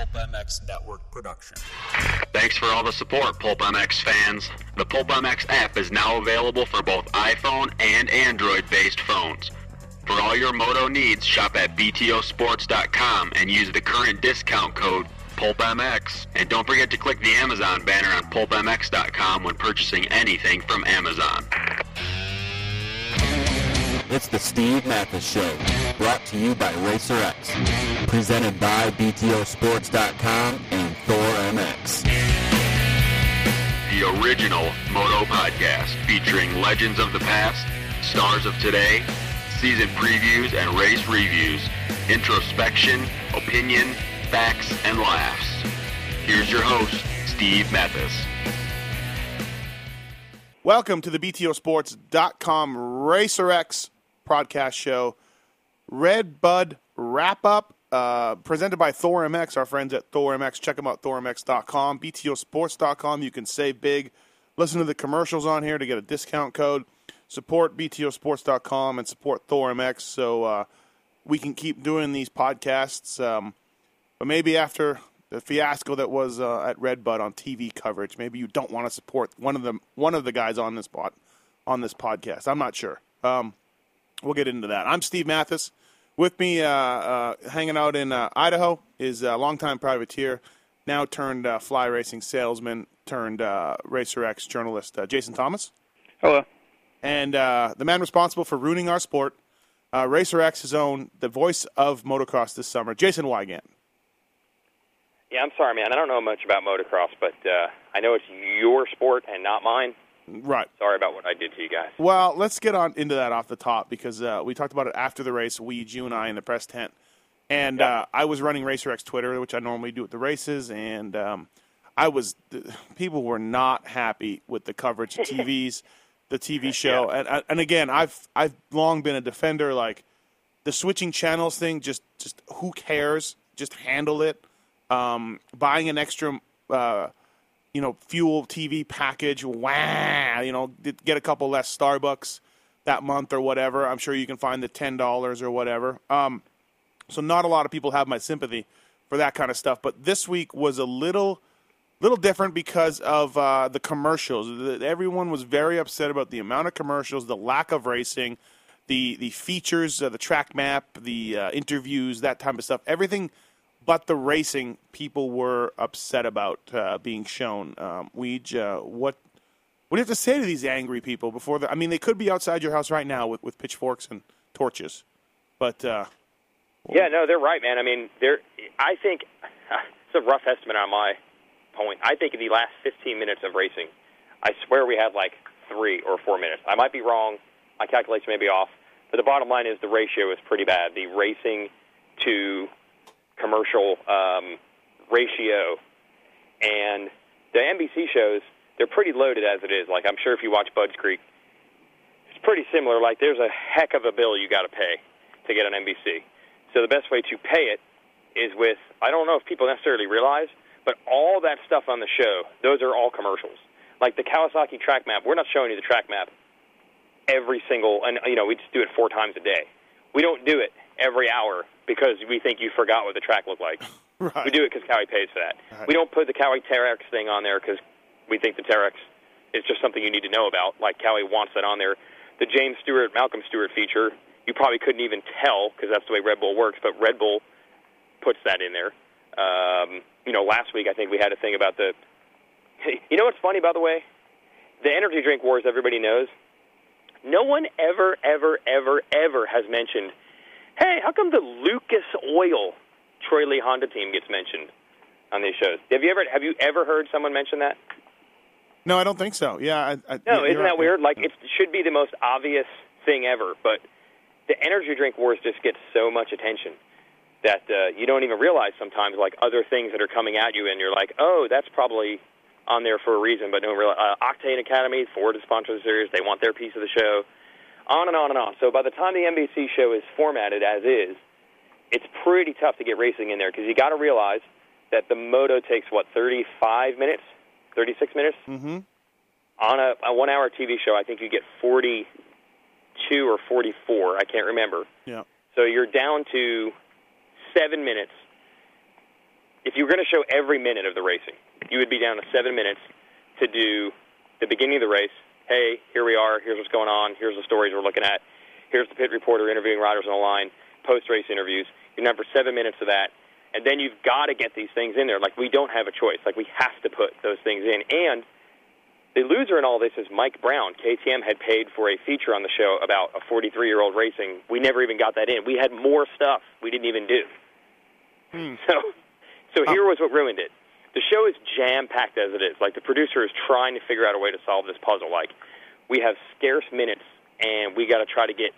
Pulp MX Network production. Thanks for all the support, Pulp MX fans. The Pulp MX app is now available for both iPhone and Android-based phones. For all your moto needs, shop at btosports.com and use the current discount code PulpMX. And don't forget to click the Amazon banner on pulpmx.com when purchasing anything from Amazon. It's the Steve Matthes Show, brought to you by RacerX, presented by BTOsports.com and Thor MX. The original Moto Podcast featuring legends of the past, stars of today, season previews and race reviews, introspection, opinion, facts, and laughs. Here's your host, Steve Matthes. Welcome to the BTOsports.com RacerX podcast show. Red Bud Wrap Up, uh, presented by Thor MX, our friends at Thor MX. Check them out, thormx.com, BTOsports.com. You can save big. Listen to the commercials on here to get a discount code. Support BTOsports.com and support Thor MX so uh, we can keep doing these podcasts. Um, but maybe after the fiasco that was uh, at Redbud on TV coverage, maybe you don't want to support one of the one of the guys on this pod, on this podcast. I'm not sure. Um, we'll get into that. I'm Steve Matthes. With me, uh, uh, hanging out in uh, Idaho, is a longtime privateer, now turned uh, fly racing salesman, turned uh, Racer X journalist, uh, Jason Thomas. Hello. And uh, the man responsible for ruining our sport, uh, Racer own, the voice of motocross this summer, Jason Weigandt. Yeah, I'm sorry, man. I don't know much about motocross, but uh, I know it's your sport and not mine. Right. Sorry about what I did to you guys. Well, let's get on into that off the top because uh, we talked about it after the race. We, you and I, in the press tent, and Yeah. uh, I was running Racer X Twitter, which I normally do at the races, and um, I was people were not happy with the coverage of TVs, the TV show, and and again, I've I've long been a defender like the switching channels thing. Just just who cares? Just handle it. Um, buying an extra. Uh, you know, fuel TV package. Wow, you know, get a couple less Starbucks that month or whatever. I'm sure you can find the ten dollars or whatever. Um, so not a lot of people have my sympathy for that kind of stuff. But this week was a little, little different because of uh, the commercials. Everyone was very upset about the amount of commercials, the lack of racing, the the features, uh, the track map, the uh, interviews, that type of stuff. Everything but the racing people were upset about uh, being shown. Um, Weege, uh, what what do you have to say to these angry people before the? I mean, they could be outside your house right now with, with pitchforks and torches, but uh, Yeah, no, they're right, man. I mean, they're. I think it's a rough estimate on my point. I think in the last 15 minutes of racing, I swear we had like three or four minutes. I might be wrong. My calculation may be off. But the bottom line is the ratio is pretty bad. The racing to commercial um, ratio, and the NBC shows they're pretty loaded as it is. Like I'm sure if you watch Budds Creek, it's pretty similar. Like there's a heck of a bill you got to pay to get on NBC. So the best way to pay it is with I don't know if people necessarily realize, but all that stuff on the show, those are all commercials. Like the Kawasaki track map, we're not showing you the track map every single and you know, we just do it four times a day. We don't do it every hour because we think you forgot what the track looked like. right. We do it because Cowie pays for that. Right. We don't put the Cowie Teryx thing on there because we think the Teryx is just something you need to know about. Like Cowie wants that on there. The James Stewart, Malcolm Stewart feature, you probably couldn't even tell because that's the way Red Bull works. But Red Bull puts that in there. Um, you know, last week I think we had a thing about the. You know what's funny, by the way? The energy drink wars. Everybody knows. No one ever, ever, ever, ever has mentioned. Hey, how come the Lucas Oil Troy Lee Honda team gets mentioned on these shows? Have you ever have you ever heard someone mention that? No, I don't think so. Yeah, I, I, No, isn't right. that weird? Like it should be the most obvious thing ever, but the energy drink wars just get so much attention that uh, you don't even realize sometimes like other things that are coming at you, and you're like, oh, that's probably on there for a reason, but don't realize. Uh, Octane Academy, Ford is sponsoring the series; they want their piece of the show. On and on and on. So by the time the NBC show is formatted as is, it's pretty tough to get racing in there because you got to realize that the moto takes what 35 minutes, 36 minutes Mm-hmm. on a, a one-hour TV show. I think you get 42 or 44. I can't remember. Yeah. So you're down to seven minutes. if you were going to show every minute of the racing, you would be down to seven minutes to do the beginning of the race. Hey, here we are. Here's what's going on. Here's the stories we're looking at. Here's the pit reporter interviewing riders on the line. Post race interviews. You're for seven minutes of that, and then you've got to get these things in there. Like we don't have a choice. Like we have to put those things in. And the loser in all this is Mike Brown. KTM had paid for a feature on the show about a 43 year old racing. We never even got that in. We had more stuff we didn't even do. Hmm. So, so here um, was what ruined it. The show is jam packed as it is. Like the producer is trying to figure out a way to solve this puzzle. Like we have scarce minutes, and we got to try to get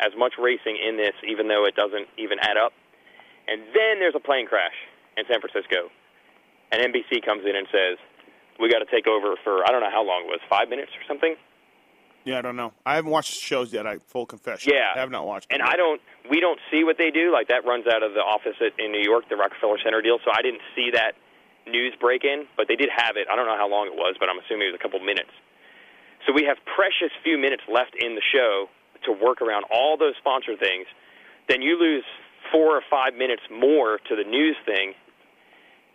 as much racing in this, even though it doesn't even add up. And then there's a plane crash in San Francisco, and NBC comes in and says, "We got to take over for I don't know how long it was, five minutes or something." Yeah, I don't know. I haven't watched shows yet. I full confession. Yeah, I have not watched. And it. I don't. We don't see what they do. Like that runs out of the office at, in New York, the Rockefeller Center deal. So I didn't see that news break in, but they did have it. I don't know how long it was, but I'm assuming it was a couple minutes. So we have precious few minutes left in the show to work around all those sponsor things. Then you lose four or five minutes more to the news thing,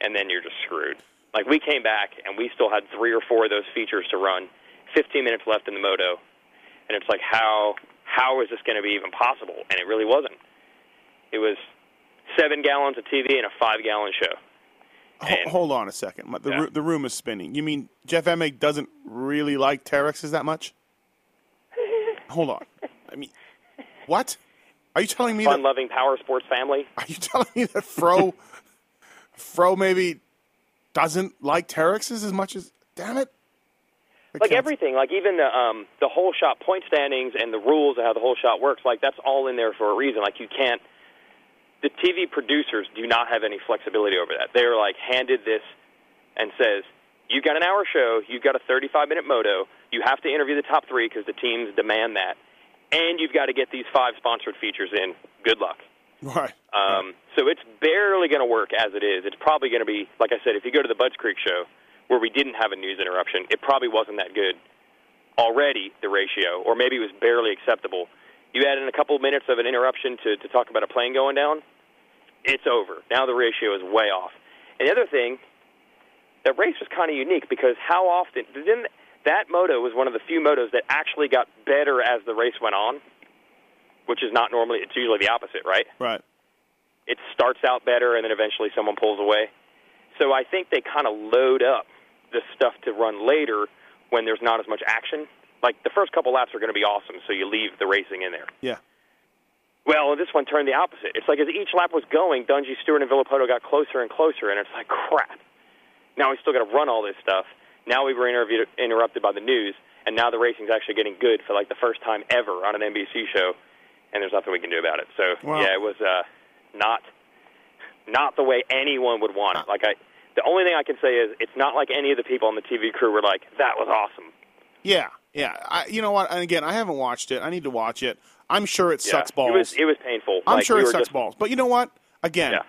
and then you're just screwed. Like we came back and we still had three or four of those features to run. 15 minutes left in the moto, and it's like how how is this going to be even possible? And it really wasn't. It was seven gallons of TV and a five gallon show. And- hold on a second. The Yeah. the room is spinning. You mean Jeff Emig doesn't really like Teryxes that much? hold on. I mean, what? Are you telling me that? Fun-loving power sports family. Are you telling me that Fro Fro maybe doesn't like Teryxes as much as? Damn it! Like counts. everything, like even the um, the whole shot point standings and the rules of how the whole shot works, like that's all in there for a reason. Like you can't. The TV producers do not have any flexibility over that. They're like handed this and says, "You've got an hour show. You've got a 35 minute moto. You have to interview the top three because the teams demand that, and you've got to get these five sponsored features in. Good luck." Right. Um, so it's barely going to work as it is. It's probably going to be, like I said, if you go to the Budds Creek show where we didn't have a news interruption, it probably wasn't that good already, the ratio, or maybe it was barely acceptable. You add in a couple minutes of an interruption to, to talk about a plane going down, it's over. Now the ratio is way off. And the other thing, that race was kind of unique because how often, didn't, that moto was one of the few motos that actually got better as the race went on, which is not normally, it's usually the opposite, right? Right. it starts out better and then eventually someone pulls away. So I think they kind of load up the stuff to run later when there's not as much action. Like the first couple laps are going to be awesome, so you leave the racing in there. Yeah. Well, this one turned the opposite. It's like as each lap was going, Dungey, Stewart, and Villopoto got closer and closer, and it's like crap. Now we still got to run all this stuff. Now we were interviewed, interrupted by the news, and now the racing's actually getting good for like the first time ever on an NBC show, and there's nothing we can do about it. So Well- yeah, it was uh, not not the way anyone would want it. Like I, the only thing I can say is it's not like any of the people on the TV crew were like, "That was awesome." Yeah. Yeah. I, you know what? And again, I haven't watched it. I need to watch it. I'm sure it Yeah. sucks balls. It was it was painful. I'm like, sure we it sucks just, balls. But you know what? Again, Yeah.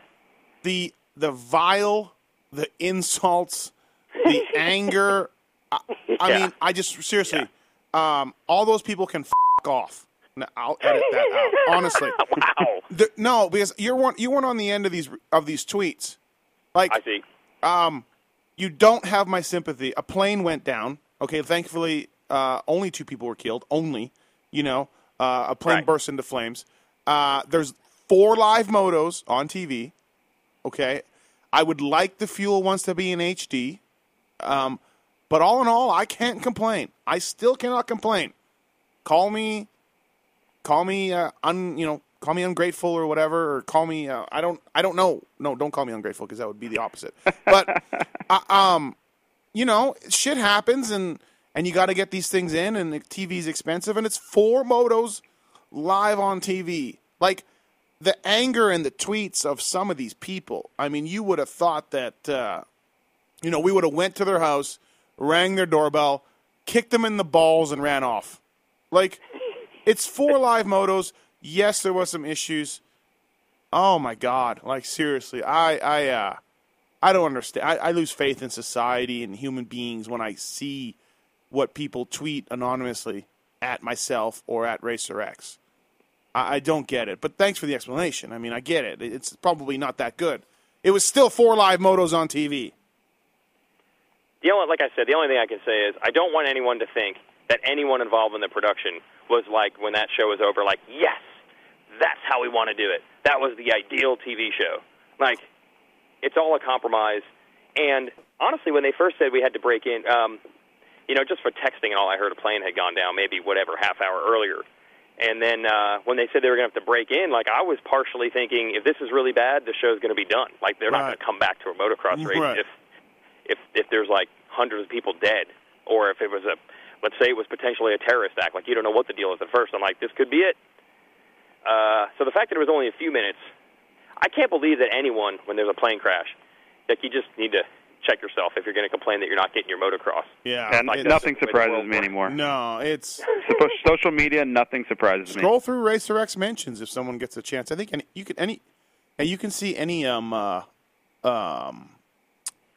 the the vile, the insults, the anger. I, I Yeah. mean, I just seriously, um, all those people can f- off. No, I'll edit that out. Honestly, Wow. The- no, because you're one. You weren't on the end of these of these tweets. Like, I see. um, you don't have my sympathy. A plane went down. Okay, thankfully, uh, only two people were killed. Only, you know, uh, a plane Right. burst into flames. Uh, there's four live motos on TV. Okay, I would like the fuel ones to be in HD. Um, but all in all, I can't complain. I still cannot complain. Call me, call me, uh, un, you know, call me ungrateful or whatever, or call me. Uh, I don't, I don't know. No, don't call me ungrateful because that would be the opposite. But, uh, um, you know, shit happens, and and you got to get these things in, and the TV's expensive, and it's four motos live on TV. Like the anger and the tweets of some of these people. I mean, you would have thought that, uh, you know, we would have went to their house, rang their doorbell, kicked them in the balls, and ran off. Like, it's four live motos. Yes, there was some issues. Oh my God! Like seriously, I I uh, I don't understand. I, I lose faith in society and human beings when I see what people tweet anonymously at myself or at Racer X. I, I don't get it. But thanks for the explanation. I mean, I get it. It's probably not that good. it was still four live motos on TV. The only, like I said, the only thing I can say is I don't want anyone to think that anyone involved in the production was like when that show was over, like yes, that's how we want to do it. That was the ideal TV show. Like it's all a compromise. And honestly, when they first said we had to break in, um, you know, just for texting and all, I heard a plane had gone down, maybe whatever half hour earlier. And then uh, when they said they were going to have to break in, like I was partially thinking, if this is really bad, the show's going to be done. Like they're not going to come back to a motocross race Right. if if if there's like hundreds of people dead, or if it was a let's say it was potentially a terrorist act. Like you don't know what the deal is at first. I'm like, this could be it. Uh, so the fact that it was only a few minutes, I can't believe that anyone, when there's a plane crash, that you just need to check yourself if you're going to complain that you're not getting your motocross. Yeah, And like nothing the way the surprises me anymore. no, it's Social media, nothing surprises me. scroll through Racer X mentions if someone gets a chance. I think any, you can any, and you can see any um uh, um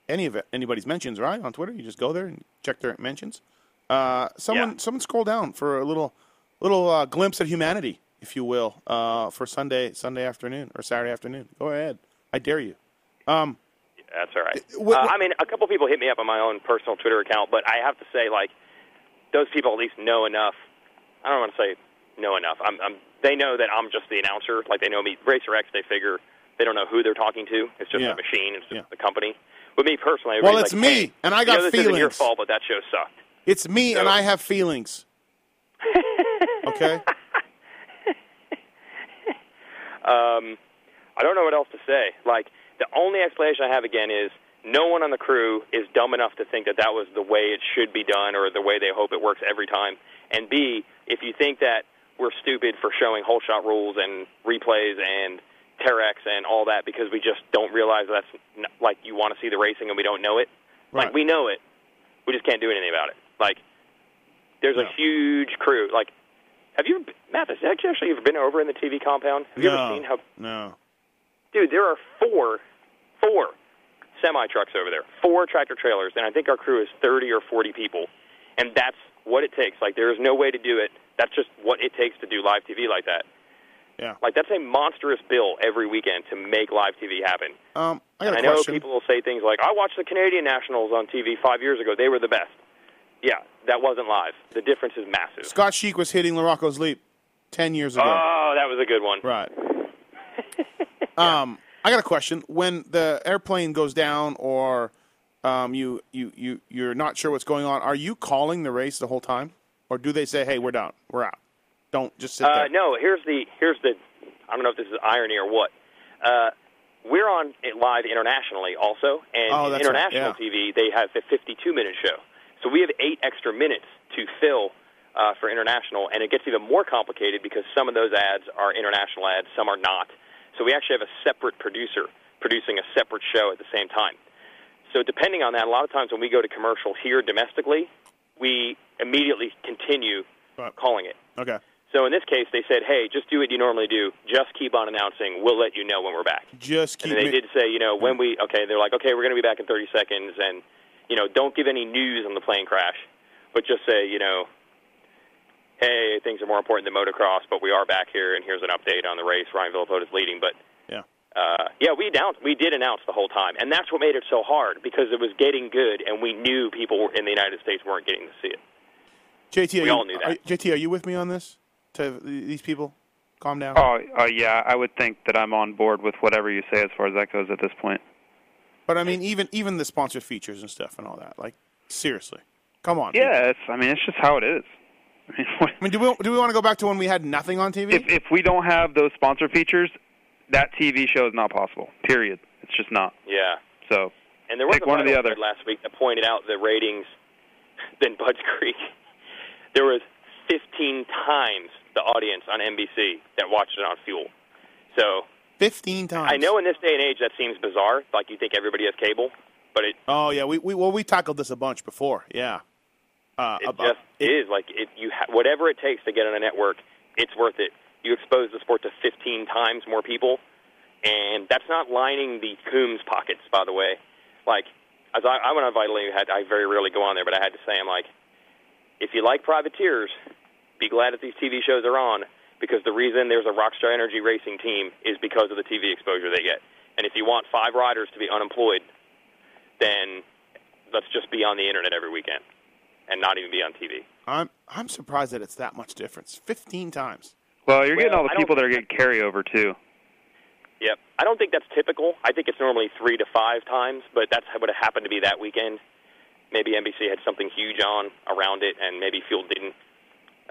any of it, anybody's mentions right on Twitter. You just go there and check their mentions. Uh, someone Yeah. someone scroll down for a little little uh, glimpse at humanity, if you will, uh, for Sunday Sunday afternoon or Saturday afternoon. Go ahead, I dare you. Um, That's all right. what- uh, I mean, a couple people hit me up on my own personal Twitter account, but I have to say, like, those people at least know enough. I don't want to say know enough. I'm, I'm, they know that I'm just the announcer. Like, they know me. Racer X, they figure they don't know who they're talking to. It's just Yeah. a machine. It's just Yeah. the company. But me personally, Well, it's like, me, hey, and I you got know, this isn't your fault, but that show sucked. it's me, and I have feelings. okay. Um, I don't know what else to say. Like the only explanation I have again is no one on the crew is dumb enough to think that that was the way it should be done or the way they hope it works every time. And B, if you think that we're stupid for showing whole shot rules and replays and Teryx and all that because we just don't realize that's n- like you want to see the racing and we don't know it. Right. Like we know it, we just can't do anything about it. Like there's No. a huge crew. Like, have you, Matthes? Have you actually ever been over in the TV compound? Have you no, ever seen how no. Dude, there are four, four semi trucks over there, four tractor trailers, and I think our crew is thirty or forty people, and that's what it takes. Like, there is no way to do it. That's just what it takes to do live TV like that. Yeah. Like, that's a monstrous bill every weekend to make live TV happen. Um, I got And a I know question. people will say things like, "I watched the Canadian Nationals on TV five years ago. They were the best." Yeah, that wasn't live. The difference is massive. Scott Sheik was hitting Larocco's leap ten years ago. Oh, that was a good one. Right. Um, I got a question. When the airplane goes down, or um, you you you you're not sure what's going on, are you calling the race the whole time, or do they say, "Hey, we're down, we're out"? Don't just sit Uh, there. no, here's the here's the I don't know if this is irony or what. Uh, we're on it live internationally also, and Oh, in that's right, international yeah. TV they have a 52 minute show, so we have eight extra minutes to fill uh, for international, and it gets even more complicated because some of those ads are international ads, some are not. So we actually have a separate producer producing a separate show at the same time. So depending on that, a lot of times when we go to commercial here domestically, we immediately continue Right. calling it. Okay. So in this case, they said, "Hey, just do what you normally do. Just keep on announcing. We'll let you know when we're back." Just keep. And they did say, you know, when we okay, they're like, "Okay, we're going to be back in 30 seconds," and you know, don't give any news on the plane crash, but just say, you know, "Hey, things are more important than motocross, but we are back here, and here's an update on the race. Ryan Villopoto is leading, but." Yeah. Uh, yeah, we announced, we did announce the whole time, and that's what made it so hard because it was getting good, and we knew people in the United States weren't getting to see it. JT, are we you, all knew that. Are, JT, are you with me on this? To these people, calm down. Oh, uh, yeah, I would think that I'm on board with whatever you say as far as that goes at this point. But I mean, even even the sponsored features and stuff and all that. Like, seriously, come on. Yeah, it's, I mean, it's just how it is. I mean, what, I mean, do we do we want to go back to when we had nothing on TV? if if we don't have those sponsor features, that TV show is not possible. Period. It's just not. Yeah. So And there was Pick a one or the vital other. last week that pointed out the ratings in Budds Creek. There was 15 times the audience on NBC that watched it on Fuel. So Fifteen times. I know in this day and age that seems bizarre. Like you think everybody has cable, but it Oh yeah, we, we well we tackled this a bunch before. Yeah. Uh, it about- just is like it. You ha- whatever it takes to get on a network, it's worth it. You expose the sport to 15 times more people, and that's not lining the Coombs pockets, by the way. Like, as I, I went on Vital, you had I very rarely go on there, but I had to say, I'm like, if you like privateers, be glad that these TV shows are on because the reason there's a Rockstar Energy racing team is because of the TV exposure they get. And if you want five riders to be unemployed, then let's just be on the internet every weekend and not even be on TV. I'm I'm surprised that it's that much difference. Fifteen times. Well, you're getting all the people that are getting carryover too. Yep. I don't think that's typical. I think it's normally three to five times, but that's what it happened to be that weekend. Maybe NBC had something huge on around it, and maybe Fuel didn't.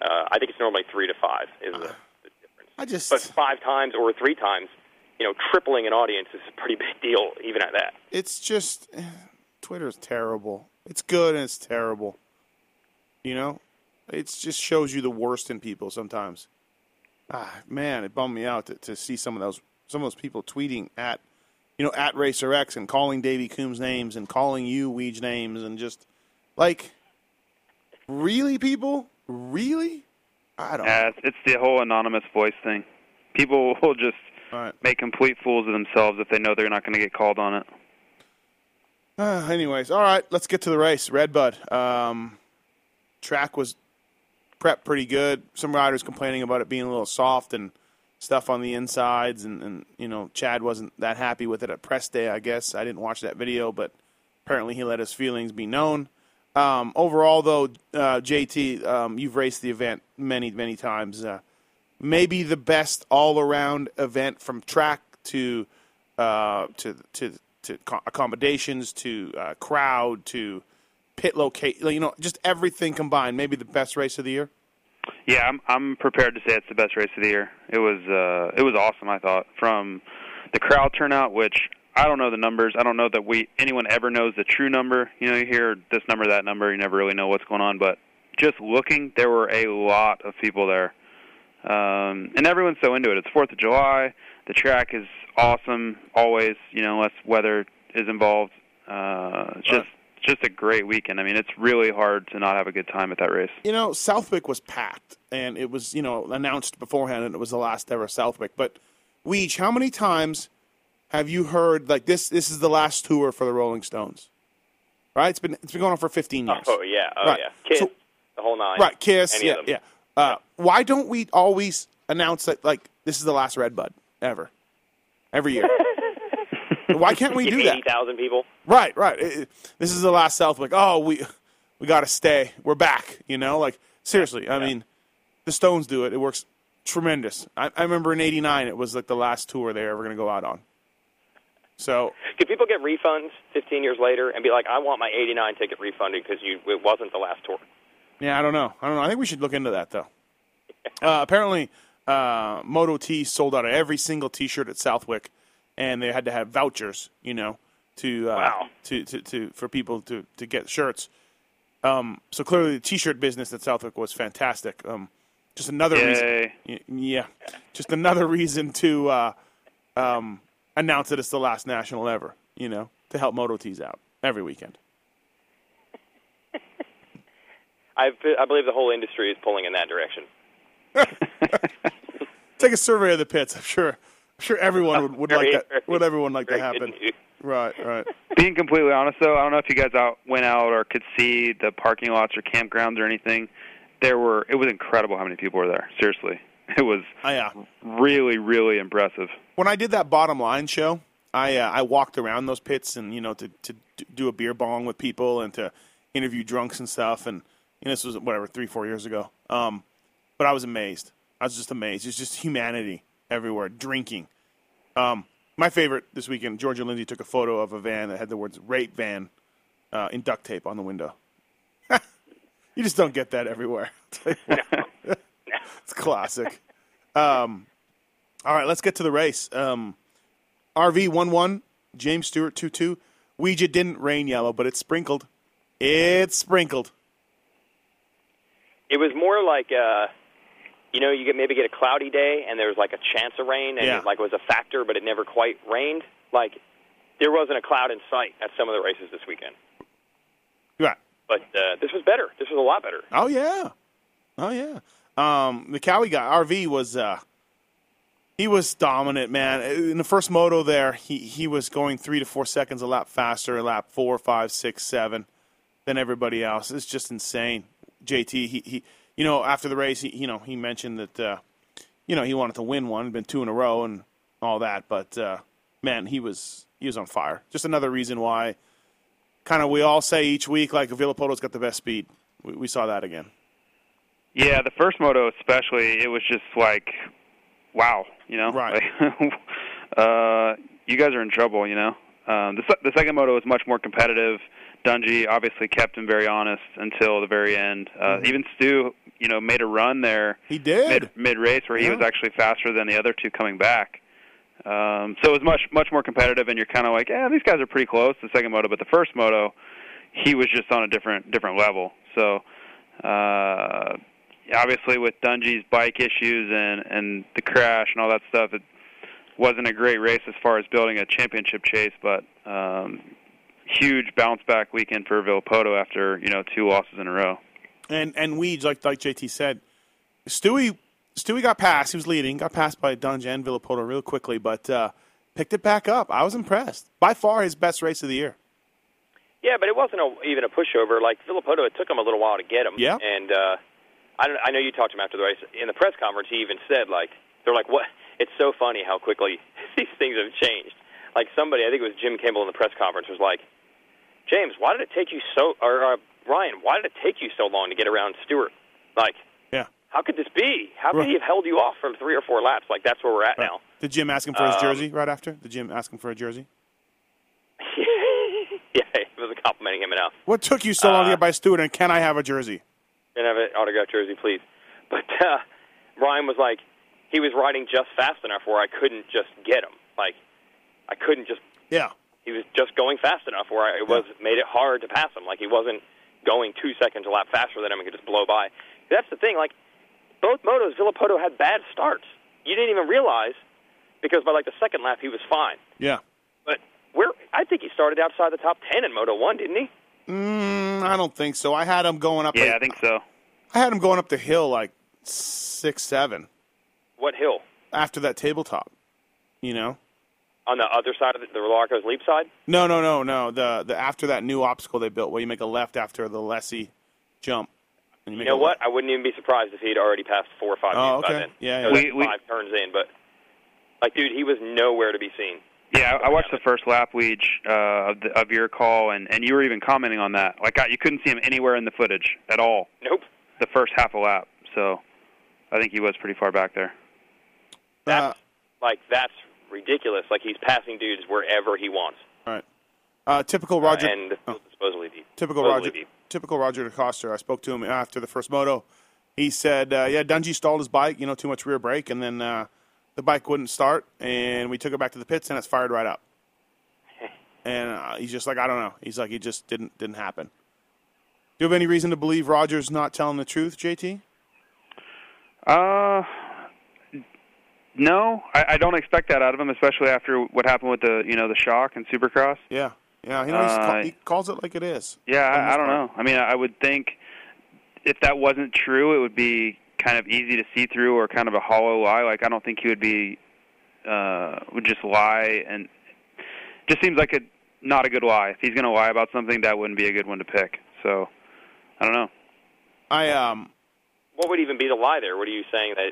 Uh, I think it's normally three to five is the, the difference. I just But five times or three times, you know, tripling an audience is a pretty big deal, even at that. it's just eh, Twitter is terrible. It's good and it's terrible. You know, it just shows you the worst in people sometimes. Ah, man, it bummed me out to, to see some of those some of those people tweeting at you know at Racer X and calling Davey Coombs names and calling you Weege names and just like really people really I don't Yeah, it's, it's the whole anonymous voice thing. People will just right. make complete fools of themselves if they know they're not going to get called on it. Uh, anyways, all right, let's get to the race. Redbud. Um, track was prepped pretty good. Some riders complaining about it being a little soft and stuff on the insides, and, and you know Chad wasn't that happy with it at press day. I guess I didn't watch that video, but apparently he let his feelings be known. Um, overall, though, uh, JT, um, you've raced the event many, many times. Uh, maybe the best all-around event from track to uh, to to to accommodations to uh, crowd to pit location. You know, just everything combined. Maybe the best race of the year. Yeah, I'm I'm prepared to say it's the best race of the year. It was uh it was awesome, I thought. From the crowd turnout, which I don't know the numbers. I don't know that we anyone ever knows the true number. You know, you hear this number, that number, you never really know what's going on, but just looking, there were a lot of people there. Um and everyone's so into it. It's 4th of July. The track is awesome always, you know, unless weather is involved. Uh it's just just a great weekend. I mean, it's really hard to not have a good time at that race. You know, Southwick was packed, and it was you know announced beforehand, and it was the last ever Southwick. But Weege, how many times have you heard like this? This is the last tour for the Rolling Stones, right? It's been it's been going on for 15 years. Oh yeah, oh Right. yeah, Kiss, So- the whole nine. Right, Kiss, any yeah, of them. yeah. Uh, why don't we always announce that like this is the last Red Bud ever, every year? why can't we do that? Eighty thousand people. Right, right. It- it- this is the last Southwick. Oh, we we got to stay. We're back. You know, like seriously. I mean, the Stones do it. It works tremendous. I, I remember in '89, it was like the last tour they were ever going to go out on. So Could people get refunds 15 years later and be like, I want my 89 ticket refunded because you it wasn't the last tour? Yeah, I don't know. I don't know. I think we should look into that though. Uh, apparently, uh, Moto T sold out of every single T-shirt at Southwick, and they had to have vouchers, you know, to uh, Wow. to, to to for people to to get shirts. Um, so clearly, the T-shirt business at Southwick was fantastic. Um, just another reason, Yay. y- yeah, just another reason to uh, um, announce that it's the last national ever. You know, to help Moto T's out every weekend. I I believe the whole industry is pulling in that direction. Take a survey of the pits. I'm sure. I'm sure everyone would, would like that. Would everyone like to happen? Right, right. Being completely honest, though, I don't know if you guys out went out or could see the parking lots or campgrounds or anything. There were. It was incredible how many people were there. Seriously, it was Oh, yeah. really, really impressive. When I did that bottom line show, I uh, I walked around those pits and you know to to do a beer bong with people and to interview drunks and stuff. And you know, this was whatever three four years ago. Um, but I was amazed. I was just amazed. It's just humanity everywhere, drinking. Um, my favorite this weekend, Georgia Lindsay took a photo of a van that had the words "rape van" uh, in duct tape on the window. you just don't get that everywhere. I'll tell you what. it's classic. Um, all right, let's get to the race. Um, RV one one, James Stewart two two. Weege didn't rain yellow, but it sprinkled. It sprinkled. It was more like, uh, you know, you get maybe get a cloudy day and there was like a chance of rain and Yeah. it like was a factor, but it never quite rained. Like there wasn't a cloud in sight at some of the races this weekend. Right. But uh, this was better. This was a lot better. Oh yeah. Oh yeah. Um, the Cowie guy RV was uh, he was dominant, man. In the first moto there, he he was going three to four seconds a lap faster, a lap four, five, six, seven than everybody else. It's just insane. JT, he, he you know after the race, he you know he mentioned that uh, you know he wanted to win one, been two in a row and all that, but uh, man, he was he was on fire. Just another reason why, kind of, we all say each week like Villopoto's got the best speed. We, we saw that again. Yeah, the first moto especially, it was just like, wow, you know, Right. Like, uh, you guys are in trouble, you know. Um, the the second moto was much more competitive. Dungey obviously kept him very honest until the very end. Uh, Even Stu, you know, made a run there He did. mid mid race where he was actually faster than the other two coming back. Um, so it was much much more competitive, and you're kind of like, yeah, these guys are pretty close. The second moto, but the first moto, he was just on a different different level. So uh, obviously, with Dungey's bike issues and and the crash and all that stuff, it wasn't a great race as far as building a championship chase, but um, huge bounce back weekend for Villopoto after you know two losses in a row. And and Weege, like like JT said, Stewie Stewie got passed. He was leading, got passed by Dunge and Villopoto real quickly, but uh, picked it back up. I was impressed. By far, his best race of the year. Yeah, but it wasn't a, even a pushover. Like Villopoto, it took him a little while to get him. Yeah. And uh, I, don't, I know you talked to him after the race. In the press conference, he even said, like, they're like, what? It's so funny how quickly these things have changed. Like somebody, I think it was Jim Kimball in the press conference, was like, James, why did it take you so, or uh, Ryan, why did it take you so long to get around Stewart? Like, Yeah. how could this be? How could Right. he have held you off from three or four laps? Like, that's where we're at now. Did Jim ask him for his Um, jersey right after? Did Jim ask him for a jersey? yeah, he was complimenting him enough. What took you so long to Uh, get by Stewart, and can I have a jersey? Can I have an autographed jersey, please? But uh, Ryan was like, he was riding just fast enough where I couldn't just get him. Like, I couldn't just. Yeah. He was just going fast enough where I, it was made it hard to pass him. Like he wasn't going two seconds a lap faster than him and could just blow by. That's the thing. Like both motos, Villopoto had bad starts. You didn't even realize because by like the second lap he was fine. Yeah. But where I think he started outside the top ten in Moto One, didn't he? Mm, I don't think so. I had him going up. Yeah, like- I think so. I had him going up the hill like six, seven What hill? after that tabletop. You know? On the other side of the, the Larocco's leap side? No, no, no, no. The the after that new obstacle they built, where you make a left after the Lessie jump. And You make know a what? I wouldn't even be surprised if he'd already passed four or five Oh, minutes by okay. then. Yeah, yeah. that's We- we- five turns in, but like, dude, he was nowhere to be seen. Yeah, I I watched the first lap, Weege, uh, of, the, of your call, and, and you were even commenting on that. Like, I, you couldn't see him anywhere in the footage at all. Nope. The first half a lap, so I think he was pretty far back there. That's Uh, like that's ridiculous. Like he's passing dudes wherever he wants. all right. Uh, typical Roger. Uh, and the field's supposedly deep. typical supposedly Roger. deep. Typical Roger DeCoster. I spoke to him after the first moto. He said, uh, "Yeah, Dungey stalled his bike. You know, too much rear brake, and then uh, the bike wouldn't start, and we took it back to the pits, and it's fired right up." And uh, he's just like, "I don't know." He's like, "It just didn't didn't happen." Do you have any reason to believe Roger's not telling the truth, JT? Uh, no, I, I don't expect that out of him, especially after what happened with the you know the shock and Supercross. Yeah, yeah. You know, he's Uh, he calls it like it is. Yeah, I, I don't part. know. I mean, I would think if that wasn't true, it would be kind of easy to see through or kind of a hollow lie. Like I don't think he would be uh would just lie and just seems like a not a good lie. If he's going to lie about something, that wouldn't be a good one to pick. So, I don't know. I um. What would even be the lie there? What are you saying that?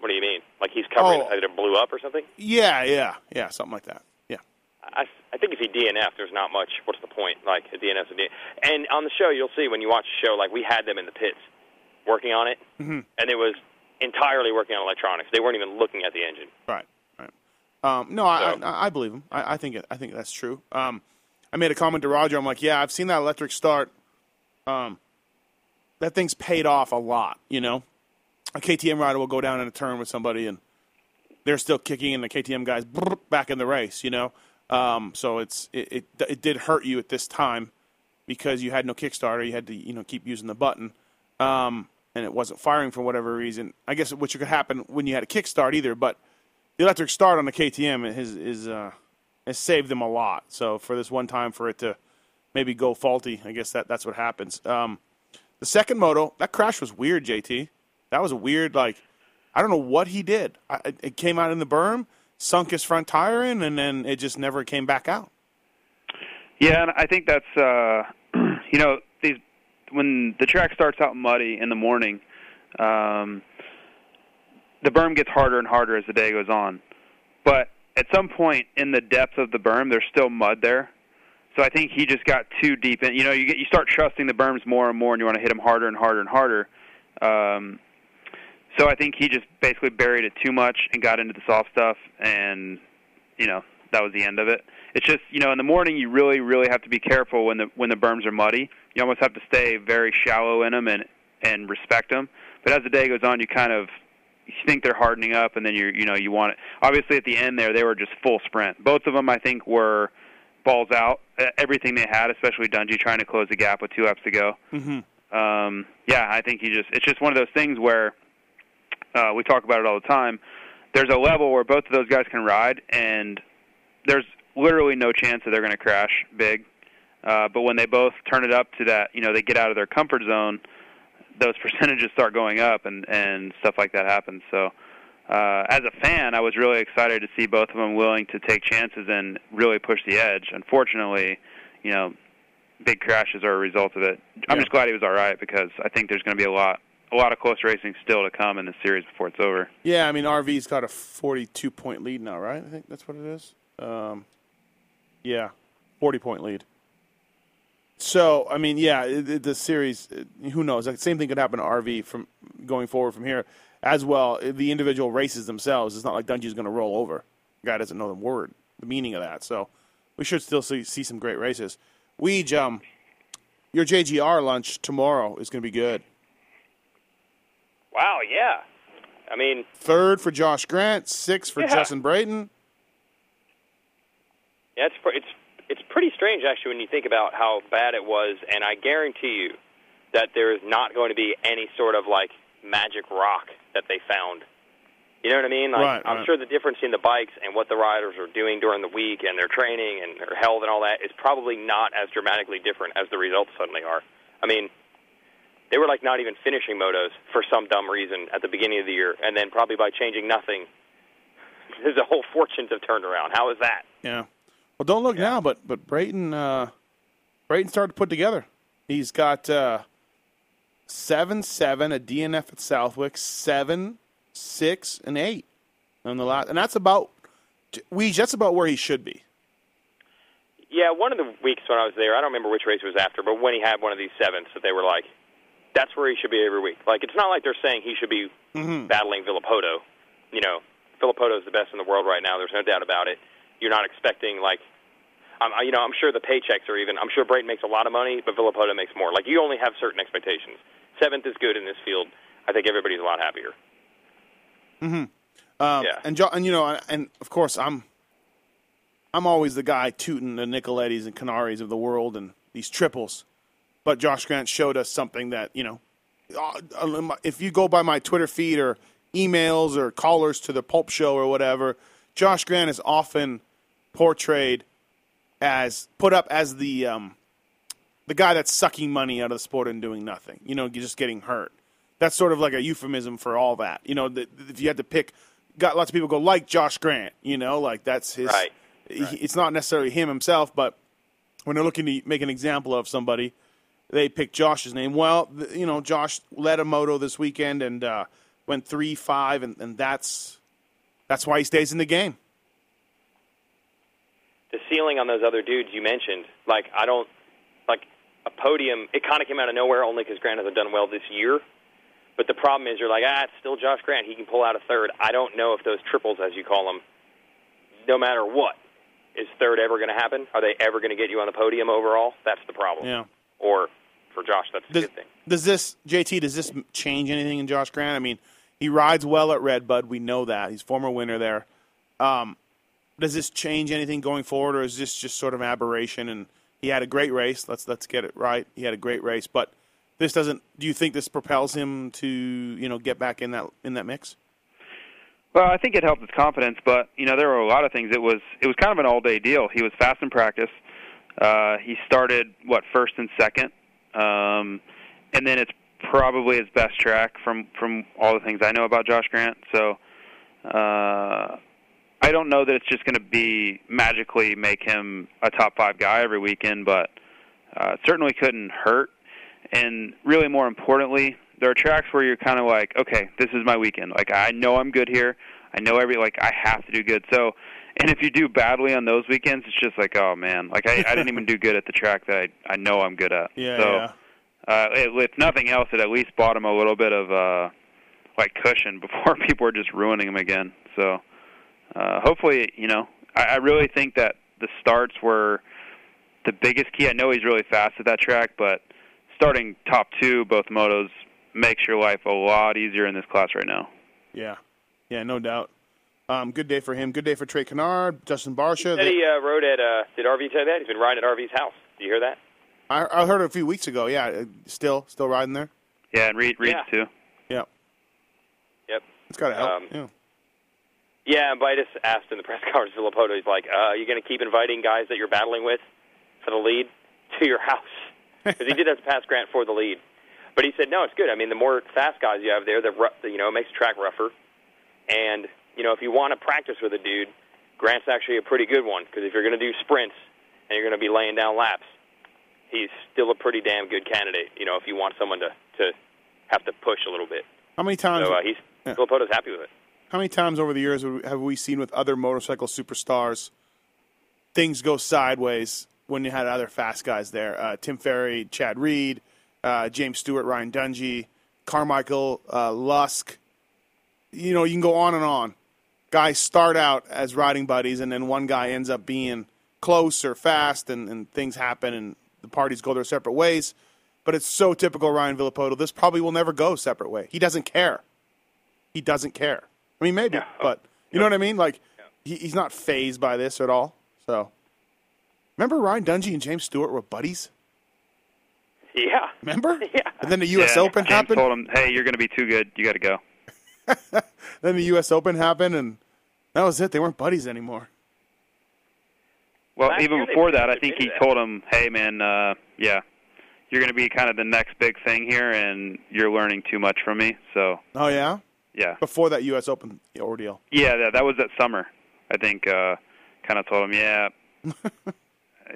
What do you mean? Like he's covering Oh. the fact that it blew up or something? Yeah, yeah, yeah. Something like that. Yeah. I, I think if he DNF, there's not much. What's the point? Like a DNF's a DNF. And on the show, you'll see when you watch the show, like we had them in the pits working on it, Mm-hmm. and it was entirely working on electronics. They weren't even looking at the engine. Right. Right. Um, no, I, So- I I believe him. I, I think it, I think that's true. Um, I made a comment to Roger. I'm like, yeah, I've seen that electric start. Um, that thing's paid off a lot. You know, a KTM rider will go down in a turn with somebody and they're still kicking, and the KTM guys back in the race. You know, um, so it's it, it it did hurt you at this time because you had no Kickstarter. You had to you know keep using the button. Um, and it wasn't firing for whatever reason. I guess which could happen when you had a kickstart either, but the electric start on the KTM is is uh, has saved them a lot. So for this one time for it to maybe go faulty, I guess that that's what happens. Um, the second moto, that crash was weird, JT. That was a weird like I don't know what he did. I, it- came out in the berm, sunk his front tire in, and then it just never came back out. Yeah, and I think that's uh you know, these when the track starts out muddy in the morning, um the berm gets harder and harder as the day goes on. But at some point in the depth of the berm, there's still mud there. So I think he just got too deep in. You know, you get you start trusting the berms more and more, and you want to hit them harder and harder and harder. Um, so I think he just basically buried it too much and got into the soft stuff, and you know that was the end of it. It's just you know in the morning you really really have to be careful when the when the berms are muddy. You almost have to stay very shallow in them and and respect them. But as the day goes on, you kind of you think they're hardening up, and then you you know you want it. Obviously, at the end there, they were just full sprint. Both of them, I think, were balls out. Everything they had, especially Dungey trying to close the gap with two laps to go. Mm-hmm. Um, yeah, I think he just it's just one of those things where uh, we talk about it all the time. There's a level where both of those guys can ride, and there's literally no chance that they're going to crash big. Uh, but when they both turn it up to that, you know, they get out of their comfort zone those percentages start going up and and stuff like that happens. So uh, as a fan, I was really excited to see both of them willing to take chances and really push the edge. Unfortunately, you know, big crashes are a result of it. I'm Yeah. just glad he was all right because I think there's going to be a lot a lot of close racing still to come in the series before it's over. Yeah, I mean RV's got a 42 point lead now, right? I think that's what it is. Um, yeah, 40 point lead. So I mean, yeah, the series. Who knows? Like, same thing could happen to RV from going forward from here as well. The individual races themselves. It's not like Dungey's going to roll over. The guy doesn't know the word, the meaning of that. So we should still see see some great races. Weege, um, your JGR lunch tomorrow is going to be good. Wow, yeah. I mean, Third for Josh Grant, six for Yeah. Justin Brayton. yeah, it's it's it's pretty strange actually when you think about how bad it was, and I guarantee you that there is not going to be any sort of like magic rock that they found. You know what I mean? Like, Right, I'm right. sure the difference in the bikes and what the riders are doing during the week and their training and their health and all that is probably not as dramatically different as the results suddenly are. I mean, they were like not even finishing motos for some dumb reason at the beginning of the year, and then probably by changing nothing, there's a whole fortunes have turned around. How is that? Yeah. Well, don't look now, but but Brayton uh, Brayton started to put together. He's got uh, seven seven a DNF at Southwick, seven six and eight on the last, and that's about we that's about where he should be. Yeah, one of the weeks when I was there, I don't remember which race it was after, but when he had one of these sevens, that they were like, "That's where he should be every week." Like, it's not like they're saying he should be battling Villopoto. You know, Villopoto is the best in the world right now. There's no doubt about it. You're not expecting like, um, you know, I'm sure the paychecks are even. I'm sure Brayton makes a lot of money, but Villopoto makes more. Like, you only have certain expectations. Seventh is good in this field. I think everybody's a lot happier. Um, Yeah. And and you know, and of course, I'm I'm always the guy tooting the Nicolettis and Canaries of the world and these triples. But Josh Grant showed us something that you know, uh, if you go by my Twitter feed or emails or callers to the Pulp Show or whatever, Josh Grant is often portrayed as put up as the um, the guy that's sucking money out of the sport and doing nothing. You know, just getting hurt. That's sort of like a euphemism for all that. You know, that if you had to pick, got lots of people go like Josh Grant. You know, like that's his. Right. he- It's not necessarily him himself, but when they're looking to make an example of somebody, they picked Josh's name. Well, you know, Josh led a moto this weekend and uh, went three five, and, and that's that's why he stays in the game. the ceiling on those other dudes you mentioned, like I don't like a podium. It kind of came out of nowhere only because Grant hasn't done well this year. But the problem is, you're like, ah, it's still Josh Grant. He can pull out a third. I don't know if those triples, as you call them, no matter what, is third ever going to happen? Are they ever going to get you on the podium overall? That's the problem. Yeah. Or for Josh, that's a Does, good thing. does this JT? Does this change anything in Josh Grant? I mean, he rides well at Redbud. We know that he's former winner there. Um, does this change anything going forward, or is this just sort of aberration? And he had a great race. Let's let's get it right. He had a great race, but this doesn't. Do you think this propels him to you know get back in that in that mix? Well, I think it helped his confidence, but you know there were a lot of things. It was it was kind of an all day deal. He was fast in practice. Uh, he started what first and second, um, and then it's probably his best track from from all the things I know about Josh Grant. So uh, I don't know that it's just going to be magically make him a top five guy every weekend, but uh, certainly couldn't hurt. And really, more importantly, there are tracks where you're kind of like, okay, this is my weekend. Like I know I'm good here. I know every like I have to do good. So and if you do badly on those weekends, it's just like, oh man, like I, I didn't even do good at the track that I I know I'm good at. Yeah, so, yeah. Uh, it, if nothing else, it at least bought him a little bit of uh, like cushion before people were just ruining him again. So uh, hopefully, you know, I, I really think that the starts were the biggest key. I know he's really fast at that track, but starting top two both motos makes your life a lot easier in this class right now. Yeah, yeah, no doubt. Um, good day for him. Good day for Trey Canard, Justin Barcia. Said he uh, rode at. Uh, did RV tell you that he's been riding at RV's house? Do you hear that? I, I heard it a few weeks ago. Yeah, uh, still, still riding there. Yeah, and Reed, Reed's Yeah. too. Yeah, Yep. it's got to help. Um, yeah. Yeah, and Vitus asked in the press conference, Villopoto, he's like, uh, "Are you going to keep inviting guys that you're battling with for the lead to your house?" Because he did that to pass Grant for the lead. But he said, "No, it's good. I mean, the more fast guys you have there, the you know it makes the track rougher. And you know, if you want to practice with a dude, Grant's actually a pretty good one because if you're going to do sprints and you're going to be laying down laps, he's still a pretty damn good candidate. You know, if you want someone to to have to push a little bit. How many times? So uh, he's Yeah. Happy with it. How many times over the years have we seen with other motorcycle superstars things go sideways when you had other fast guys there? Uh, Tim Ferry, Chad Reed, uh, James Stewart, Ryan Dungey, Carmichael, uh, Lusk. You know, you can go on and on. Guys start out as riding buddies, and then one guy ends up being close or fast, and, and things happen, and the parties go their separate ways. But it's so typical Ryan Villopoto. This probably will never go separate way. He doesn't care. He doesn't care. I mean, maybe, but you know what I mean? Like, he, he's not phased by this at all. So, remember Ryan Dungey and James Stewart were buddies? Yeah. Remember? Yeah. And then the U.S. Yeah, Open James happened. told him, "Hey, you're going to be too good. You got to go." Then the U.S. Open happened, and that was it. They weren't buddies anymore. Well, Last even before that, I think he that. told him, "Hey, man, uh, yeah, you're going to be kind of the next big thing here, and you're learning too much from me." So, Oh yeah, yeah, before that U.S. Open ordeal. yeah, that, that was that summer. I think uh, kind of told him, "Yeah,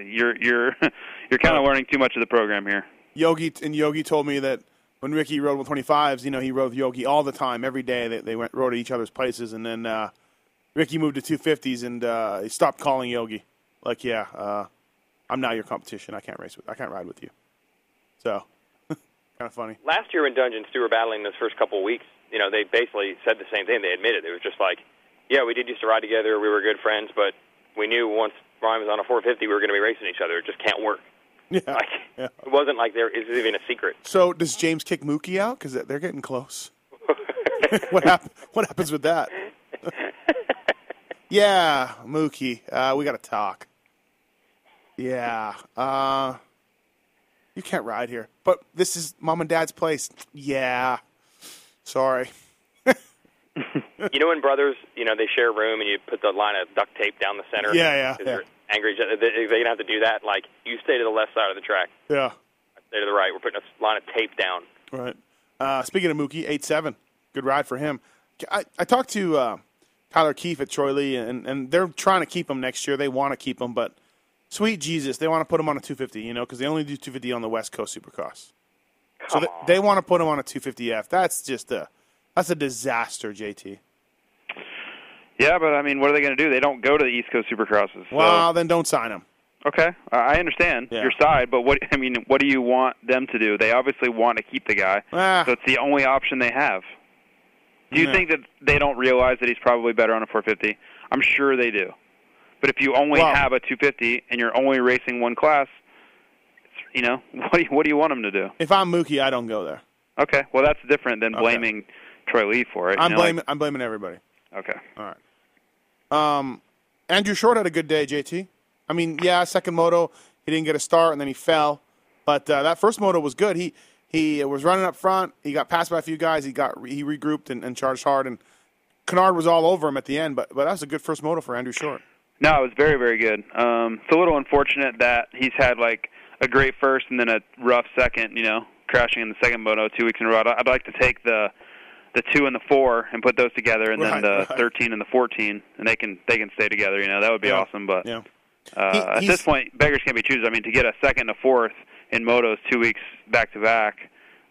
you're you're you're kind of learning too much of the program here." Yogi and Yogi told me that when Ricky rode with 25s, you know, he rode with Yogi all the time, every day. They, they went rode at each other's places, and then uh, Ricky moved to 250s, and uh, he stopped calling Yogi. Like, yeah, uh, I'm now your competition. I can't race with, I can't ride with you. So, kind of funny. last year when Dungeons Stu were battling those first couple of weeks, you know, they basically said the same thing. They admitted it was just like, yeah, we did used to ride together. We were good friends, but we knew once Ryan was on a 450, we were going to be racing each other. It just can't work. Yeah. Like yeah. it wasn't like there is even a secret. So, does James kick Mookie out? Because they're getting close. what hap- What happens with that? Yeah, Mookie, uh, we got to talk. Yeah, uh, you can't ride here. But this is mom and dad's place. Yeah, sorry. you know, when brothers, you know, they share a room and you put the line of duct tape down the center. Yeah, yeah, yeah. They're angry. at each other. They- They're gonna have to do that. Like you stay to the left side of the track. Yeah, I stay to the right. We're putting a line of tape down. right. Uh, speaking of Mookie, eight seven, good ride for him. I, I talked to uh, Tyler Keefe at Troy Lee, and, and they're trying to keep him next year. They want to keep him, but sweet Jesus, they want to put him on a 250, you know, because they only do 250 on the West Coast Supercross. So Come th- on. they want to put him on a 250F. That's just a that's a disaster, JT. Yeah, but I mean, what are they going to do? They don't go to the East Coast Supercrosses. So, Well, then don't sign him. okay, I I understand Yeah. your side, but what I mean, what do you want them to do? They obviously want to keep the guy, Ah. so it's the only option they have. Do you Yeah. think that they don't realize that he's probably better on a 450? I'm sure they do. But if you only have a 250 and you're only racing one class, you know, what do you, what do you want them to do? If I'm Mookie, I don't go there. Okay, well that's different than Okay. blaming Troy Lee for it. I'm know, blaming I'm blaming everybody. Okay. All right. Um, Andrew Short had a good day, JT. I mean, yeah, second moto, he didn't get a start, and then he fell. But uh, that first moto was good. He he was running up front. He got passed by a few guys. He got he regrouped and, and charged hard. And Canard was all over him at the end. But but that was a good first moto for Andrew Short. No, it was very, very good. Um, it's a little unfortunate that he's had like a great first and then a rough second. You know, crashing in the second moto two weeks in a row. I'd, I'd like to take the the two and the four and put those together, and Right, then the right. thirteen and the fourteen, and they can they can stay together. You know, that would be Yeah. awesome. But Yeah. uh, He- at this point, beggars can't be choosers. I mean, to get a second and a fourth in motos two weeks back to back,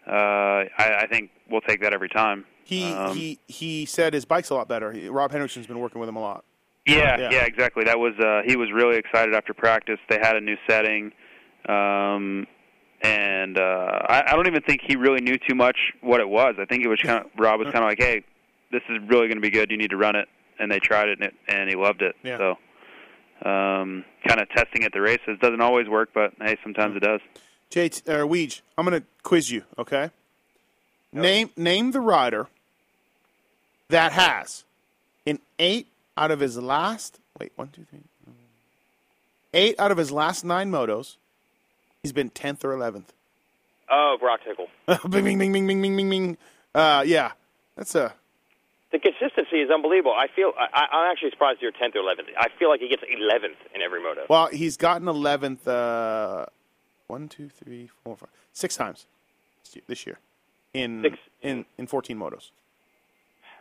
uh, I, I think we'll take that every time. He Um, he he said his bike's a lot better. He, Rob Henderson's been working with him a lot. Yeah, Yeah. yeah, exactly. That was uh he was really excited after practice. They had a new setting. Um and uh I, I don't even think he really knew too much what it was. I think it was kind of Rob was kind of like, "Hey, this is really going to be good. You need to run it." And they tried it and, it, and he loved it. Yeah. So um kind of testing at the races doesn't always work, but hey, sometimes it does. JT or Weege, I'm going to quiz you, okay? Name name the rider that has in eight out of his last wait one two three eight out of his last nine motos, he's been tenth or eleventh. Oh, Broc Tickle. bing bing bing bing bing bing bing bing. Uh, yeah, that's a The consistency is unbelievable. I feel I, I'm actually surprised you're 10th or 11th. I feel like he gets 11th in every moto. well. He's gotten eleventh. Uh, one two three four five six times this year- in Six. in in fourteen motos.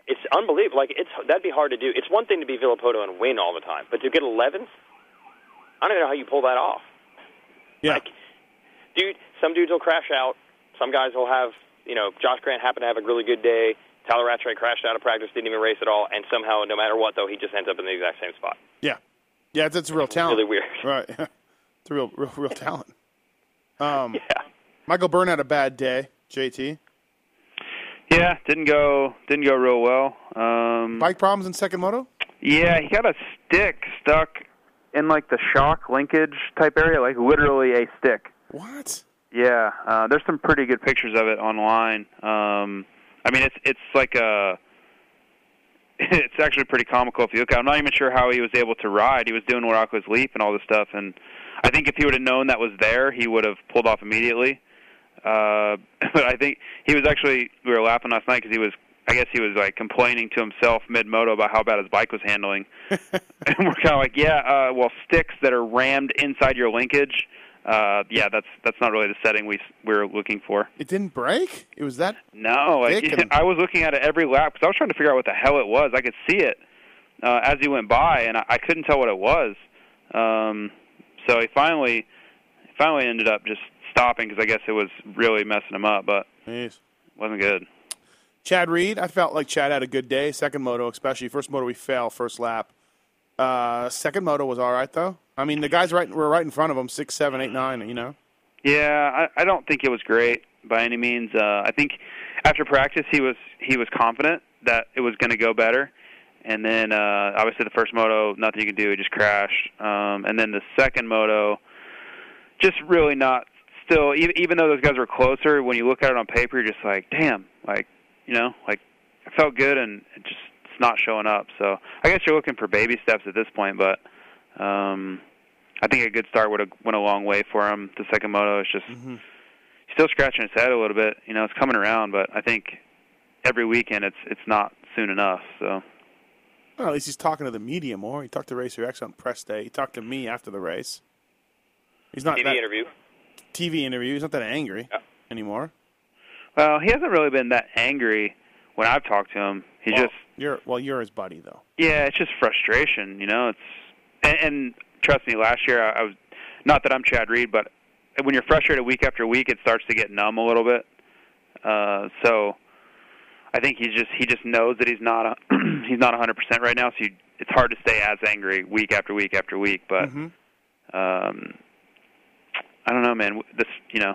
It's unbelievable. Like it's that'd be hard to do. It's one thing to be Villopoto and win all the time, but to get 11th, I don't even know how you pull that off. Yeah, Like, dude, some dudes will crash out. Some guys will have, you know, Josh Grant happened to have a really good day. Tyla Rattray crashed out of practice, didn't even race at all, and somehow, no matter what, though, he just ends up in the exact same spot. yeah, yeah. That's a real talent. Really weird. Right. it's a real, real, real talent. Um, Yeah. Michael Byrne had a bad day. JT. Yeah, didn't go didn't go real well. Um Bike problems in second moto. Yeah, he got a stick stuck in like the shock linkage type area, like literally a stick. What? Yeah, uh, there's some pretty good pictures of it online. Um, I mean, it's it's like a, it's actually pretty comical if you look at. it. I'm not even sure how he was able to ride. He was doing Larocco's leap and all this stuff, and I think if he would have known that was there, he would have pulled off immediately. Uh, but I think he was actually we were laughing last night because he was. I guess he was like complaining to himself mid moto about how bad his bike was handling, and we're kind of like, yeah, uh, well, sticks that are rammed inside your linkage, uh, yeah, that's that's not really the setting we we're looking for. It didn't break. It was that. No, like, and- I was looking at it every lap because I was trying to figure out what the hell it was. I could see it uh, as he went by, and I, I couldn't tell what it was. Um, so he finally finally ended up just stopping because I guess it was really messing him up, but Jeez. it wasn't good. Chad Reed. I felt like Chad had a good day. Second moto, especially first moto, we fail first lap. Uh, second moto was all right though. I mean, the guys right were right in front of him, six, seven, eight, nine. You know. Yeah, I, I don't think it was great by any means. Uh, I think after practice he was he was confident that it was going to go better, and then uh, obviously the first moto, nothing you can do, he just crashed. Um, and then the second moto, just really not. Still, even, even though those guys were closer, when you look at it on paper, you're just like, damn, like you know, like it felt good and it just it's not showing up. So I guess you're looking for baby steps at this point, but. Um, I think a good start would have went a long way for him. The second moto is just he's still scratching his head a little bit. You know, it's coming around, but I think every weekend it's it's not soon enough. So Well, at least he's talking to the media more. He talked to Racer X on press day. He talked to me after the race. He's not TV that interview. TV interview. He's not that angry Yeah. anymore. well, he hasn't really been that angry when I've talked to him. He well, just you're well, you're his buddy though. yeah, it's just frustration. You know, it's and, and trust me, last year I, I was not that I'm Chad Reed, but when you're frustrated week after week, it starts to get numb a little bit. Uh, so I think he's just he just knows that he's not a, he's not 100 percent right now. So you, it's hard to stay as angry week after week after week. But Mhm. um, I don't know, man. This you know,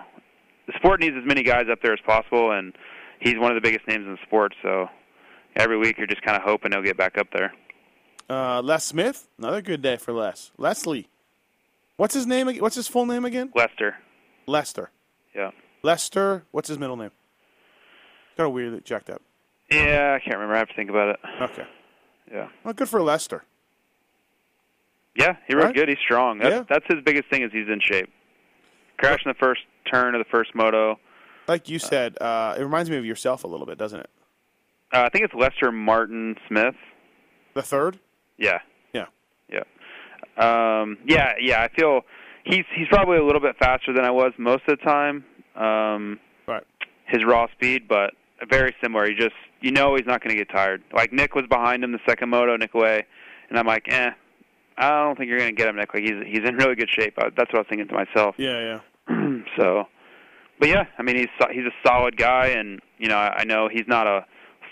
the sport needs as many guys up there as possible, and he's one of the biggest names in the sport. So every week you're just kind of hoping he'll get back up there. Uh, Les Smith, another good day for Les. Leslie, what's his name? What's his full name again? Lester, Lester. yeah, Lester. What's his middle name? Got a weird jacked up. Yeah. I can't remember. I have to think about it. Okay. Yeah, Well, good for Lester. yeah. He rode Right? good. He's strong. That's Yeah. that's his biggest thing is he's in shape. Crashing the first turn of the first moto. Like you said, uh, it reminds me of yourself a little bit, doesn't it? Uh, I think it's Lester Martin Smith. The third. Yeah. Yeah. Yeah. Um, yeah, yeah. I feel he's he's probably a little bit faster than I was most of the time. Um, Right. his raw speed, but very similar. He just you know he's not going to get tired. Like Nick was behind him the second moto, Nick Wey, and I'm like, eh, I don't think you're going to get him, Nick. Like he's he's in really good shape. Uh, That's what I was thinking to myself. Yeah, yeah. so, but yeah, I mean he's he's a solid guy, and you know I, I know he's not a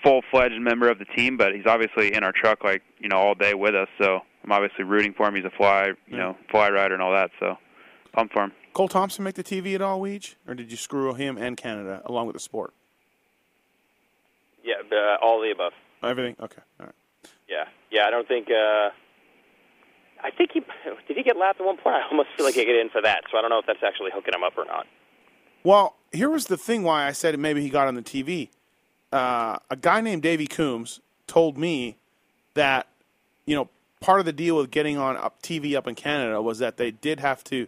full fledged member of the team, but he's obviously in our truck like you know all day with us. So I'm obviously rooting for him. He's a fly, you Yeah. know, fly rider and all that. So pumped for him. Cole Thompson make the TV at all, Weege? Or did you screw him and Canada along with the sport? Uh, all the above. Everything? Okay. All right. Yeah, yeah. I don't think. Uh, I think he did. He get lapped at one point. I almost feel like he get in for that. So I don't know if that's actually hooking him up or not. Well, here was the thing why I said maybe he got on the TV. Uh, a guy named Davey Coombs told me that, you know, part of the deal with getting on up TV up in Canada was that they did have to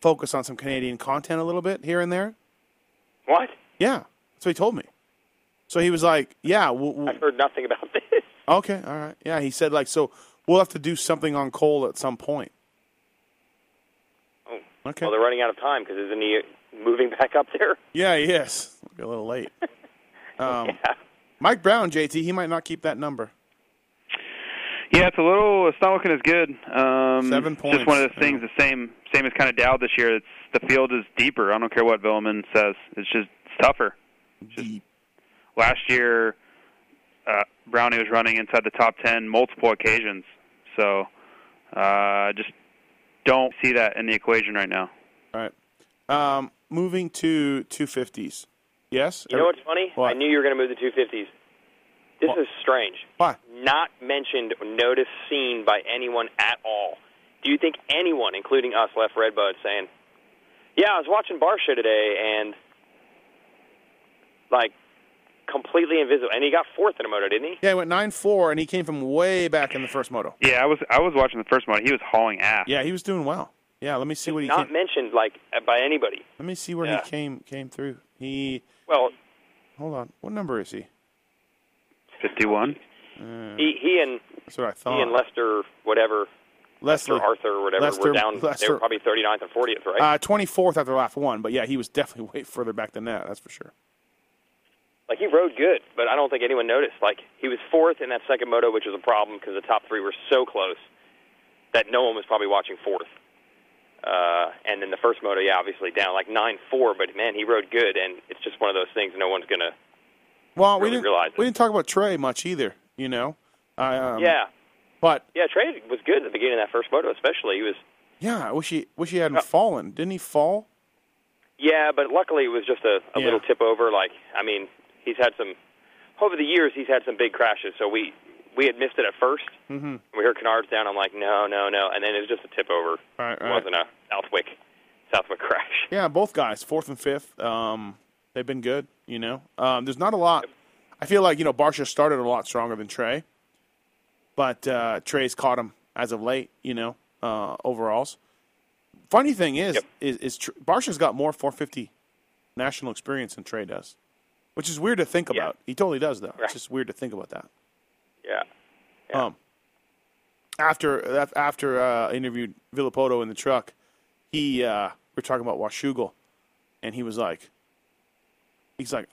focus on some Canadian content a little bit here and there. What? Yeah, that's what he told me. So he was like, "Yeah, we'll, we'll, I've heard nothing about this. okay, all right, yeah." He said like, "So we'll have to do something on Cole at some point." Oh. Okay. Well, they're running out of time because isn't he moving back up there? Yeah, he is. A little late. Um, yeah. Mike Brown, JT, he might not keep that number. Yeah, it's a little. It's not looking as good. Um, Seven it's Just one of those things. The same, same as kind of Dow this year. It's the field is deeper. I don't care what Villeman says. It's just it's tougher. Deep. Last year, uh, Brownie was running inside the top ten multiple occasions. So, uh, just don't see that in the equation right now. All right. Um, moving to 250s. Yes? You know what's funny? What? I knew you were going to move the 250s. This What? is strange. Why? Not mentioned, noticed, seen by anyone at all. Do you think anyone, including us, left Redbud saying, "Yeah, I was watching Barcia today, and like completely invisible, and he got fourth in a moto, didn't he?" Yeah, he went 9 4, and he came from way back in the first moto. Yeah, I was I was watching the first one. He was hauling ass. Yeah, he was doing well. Yeah, let me see what he Not came. mentioned like by anybody. Let me see where Yeah. he came came through. He Well, hold on. What number is he? Fifty-one. he he and That's what I he and Lester, whatever, Leslie, or Arthur or whatever, Lester- were down. they were probably 39th and 40th, right? uh, 24th after lap one, but yeah, he was definitely way further back than that. That's for sure. Like he rode good, but I don't think anyone noticed. Like he was fourth in that second moto, which was a problem because the top three were so close that no one was probably watching fourth. Uh, and then the first moto, yeah, obviously down like nine four, but man, he rode good, and it's just one of those things no one's gonna. Well, we didn't realize it. we didn't talk about Trey much either. You know. Um, yeah, But yeah, Trey was good at the beginning of that first moto, especially. He was, yeah, I wish he wish he hadn't Uh, fallen. Didn't he fall? yeah, but luckily it was just a, a Yeah. little tip over. Like, I mean, he's had some over the years. He's had some big crashes, so we we had missed it at 1st Mm-hmm. We heard Canard's down. I'm like, no, no, no, and then it was just a tip over. Right, It wasn't a Southwick Southwick crash. Yeah, both guys, fourth and fifth. Um, they've been good. You know, um, there's not a lot. I feel like you know Barcia started a lot stronger than Trey, but uh, Trey's caught him as of late. You know, uh, overalls. Funny thing is, Yep. is, is Tr- Barcia's got more 450 national experience than Trey does, which is weird to think Yeah. about. He totally does though. Right. It's just weird to think about that. Yeah. Yeah. Um, after after uh, I interviewed Villopoto in the truck, he uh, we're talking about Washougal, and he was like, he's like,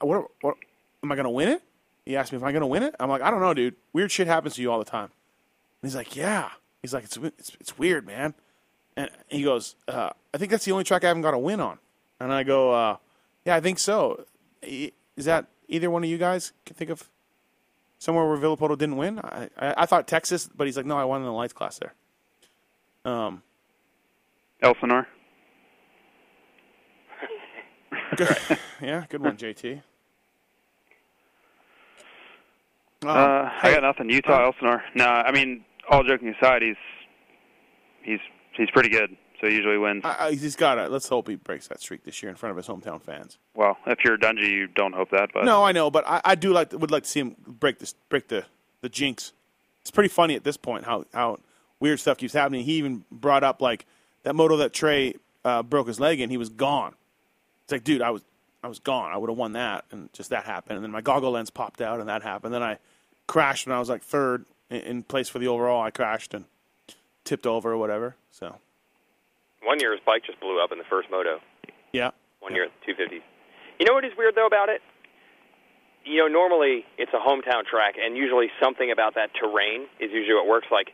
what, what am I gonna win it? He asked me if I'm gonna win it. I'm like, I don't know, dude. Weird shit happens to you all the time. And he's like, yeah. He's like, it's it's, it's weird, man. And he goes, uh, I think that's the only track I haven't got a win on. And I go, uh, yeah, I think so. Is that either one of you guys can think of somewhere where Villopoto didn't win? I, I, I thought Texas, but he's like, no, I won in the lights class there. Um, Elsinore. good, yeah, good one, JT. Um, Uh, I got nothing. Utah, Elsinore. No, I mean, all joking aside, he's he's he's pretty good. So he usually wins. I, I, he's got to. Let's hope he breaks that streak this year in front of his hometown fans. well, if you're Dungey, you don't hope that, but No, I know, but I, I do like would like to see him break this break the the jinx. It's pretty funny at this point how how weird stuff keeps happening. He even brought up like that moto that Trey uh, broke his leg and He was gone. It's like, dude, I was I was gone. I would have won that, and just that happened. And then my goggle lens popped out, and that happened. Then I crashed when I was like third in, in place for the overall. I crashed and tipped over or whatever. So One year his bike just blew up in the first moto. yeah, One year at the 250s. You know what is weird though about it? You know, normally it's a hometown track, and usually something about that terrain is usually what works. Like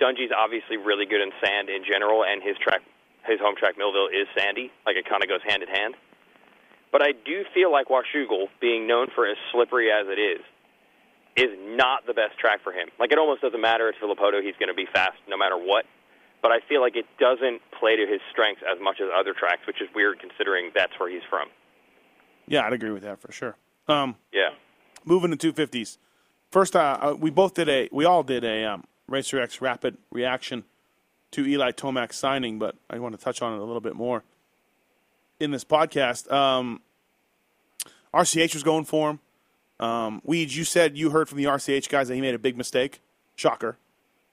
Dungey's obviously really good in sand in general, and his track, his home track Millville is sandy. Like it kind of goes hand in hand. But I do feel like Washougal, being known for as slippery as it is, is not the best track for him. Like it almost doesn't matter at Villopoto; he's going to be fast no matter what. But I feel like it doesn't play to his strengths as much as other tracks, which is weird considering that's where he's from. Yeah, I'd agree with that for sure. Um, Yeah. moving to 250s. First, uh, uh, we both did a, we all did a um, Racer X rapid reaction to Eli Tomac's signing, but I want to touch on it a little bit more in this podcast. Um, RCH was going for him. Um, Weege, you said you heard from the RCH guys that he made a big mistake. Shocker.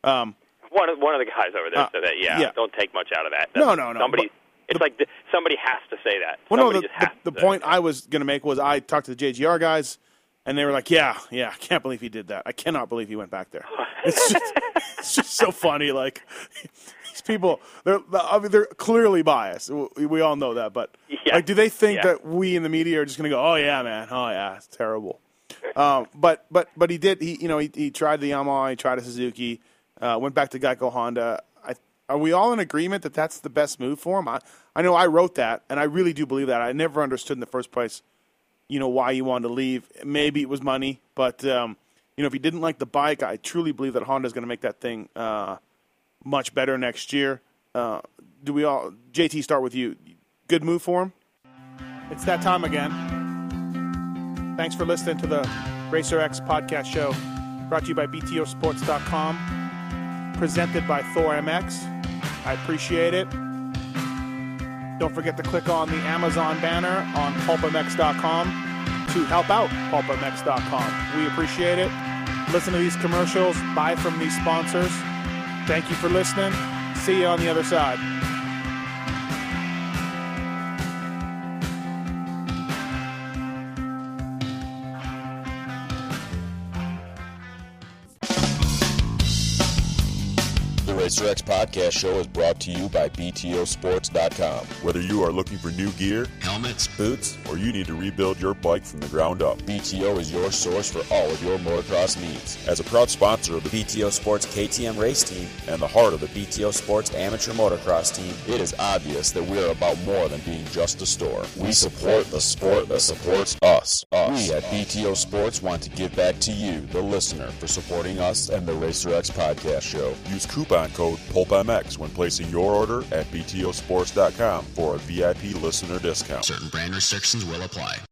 Um, One of one of the guys over there Uh, said that. Yeah, yeah. don't take much out of that. No, no, no, Somebody, but it's the- like somebody has to say that. Well, no, the, the, the point. I was going to make was I talked to the JGR guys, and they were like, "Yeah, yeah, I can't believe he did that. I cannot believe he went back there. It's just, it's just so funny. Like these people, they're I mean, they're clearly biased. We, we all know that, but Yeah. like, do they think Yeah. that we in the media are just going to go, "Oh yeah, man, oh yeah, it's terrible." um, but but but he did. He you know he, he tried the Yamaha, he tried a Suzuki, uh, went back to Geico Honda. I, are we all in agreement that that's the best move for him? I, I know I wrote that, and I really do believe that. I never understood in the first place, you know, why you wanted to leave. Maybe it was money, but um, you know, if he didn't like the bike, I truly believe that Honda is going to make that thing uh, much better next year. Uh, do we all? JT, start with you. Good move for him. It's that time again. Thanks for listening to the Racer X podcast show, brought to you by BTOsports.com, presented by Thor MX. I appreciate it. Don't forget to click on the Amazon banner on pulpmx.com to help out pulpmx.com. We appreciate it. Listen to these commercials, buy from these sponsors. Thank you for listening. See you on the other side. The Racer X podcast show is brought to you by BTOsports.com. Whether you are looking for new gear, Helmets, boots, or you need to rebuild your bike from the ground up. BTO is your source for all of your motocross needs. As a proud sponsor of the BTO Sports KTM race team and the heart of the BTO Sports amateur motocross team. It is obvious that we are about more than being just a store. We support the sport that supports us. us. We at BTO Sports want to give back to you, the listener, for supporting us and the Racer X podcast show. use coupon code PulpMX when placing your order at BTOsports.com for a VIP listener discount. Certain brand restrictions will apply.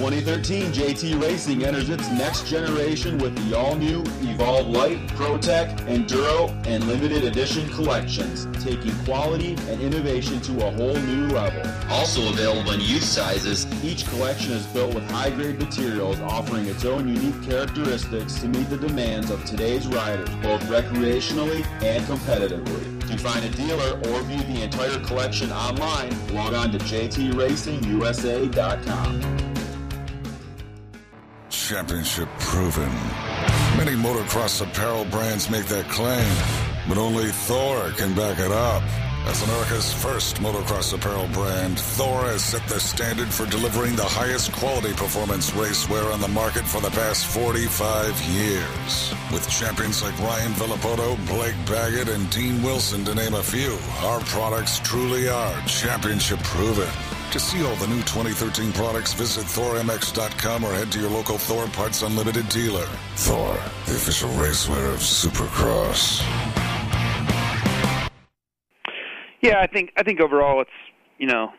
For 2013, JT Racing enters its next generation with the all-new Evolve Light, ProTech, Enduro, and limited edition collections, taking quality and innovation to a whole new level. Also available in youth sizes. Each collection is built with high-grade materials, offering its own unique characteristics to meet the demands of today's riders, both recreationally and competitively. To find a dealer or view the entire collection online, log on to jtracingusa.com. Championship proven. Many motocross apparel brands make that claim, but only Thor can back it up. As America's first motocross apparel brand, Thor has set the standard for delivering the highest quality performance racewear on the market for the past 45 years. With champions like Ryan Villopoto, Blake Baggett, and Dean Wilson to name a few, our products truly are championship proven. To see all the new 2013 products, visit ThorMX.com or head to your local Thor Parts Unlimited dealer. Thor, the official racewear of Supercross. Yeah, I think I think overall it's you know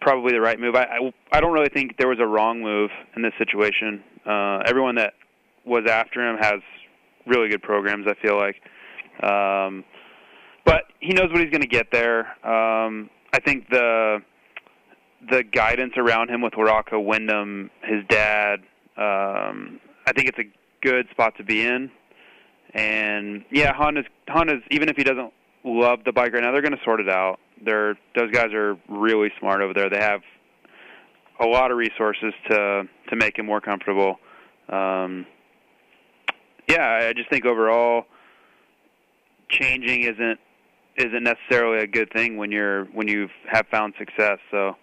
probably the right move. I I, I don't really think there was a wrong move in this situation. Uh, everyone that was after him has really good programs. I feel like, um, but he knows what he's going to get there. Um, I think the the guidance around him with Waraka Windham, his dad. Um, I think it's a good spot to be in. And yeah, Honda's Honda's even if he doesn't love the bike right now, they're going to sort it out. They're those guys are really smart over there. They have a lot of resources to to make him more comfortable. Um, yeah, I just think overall changing isn't isn't necessarily a good thing when you're when you have found success. So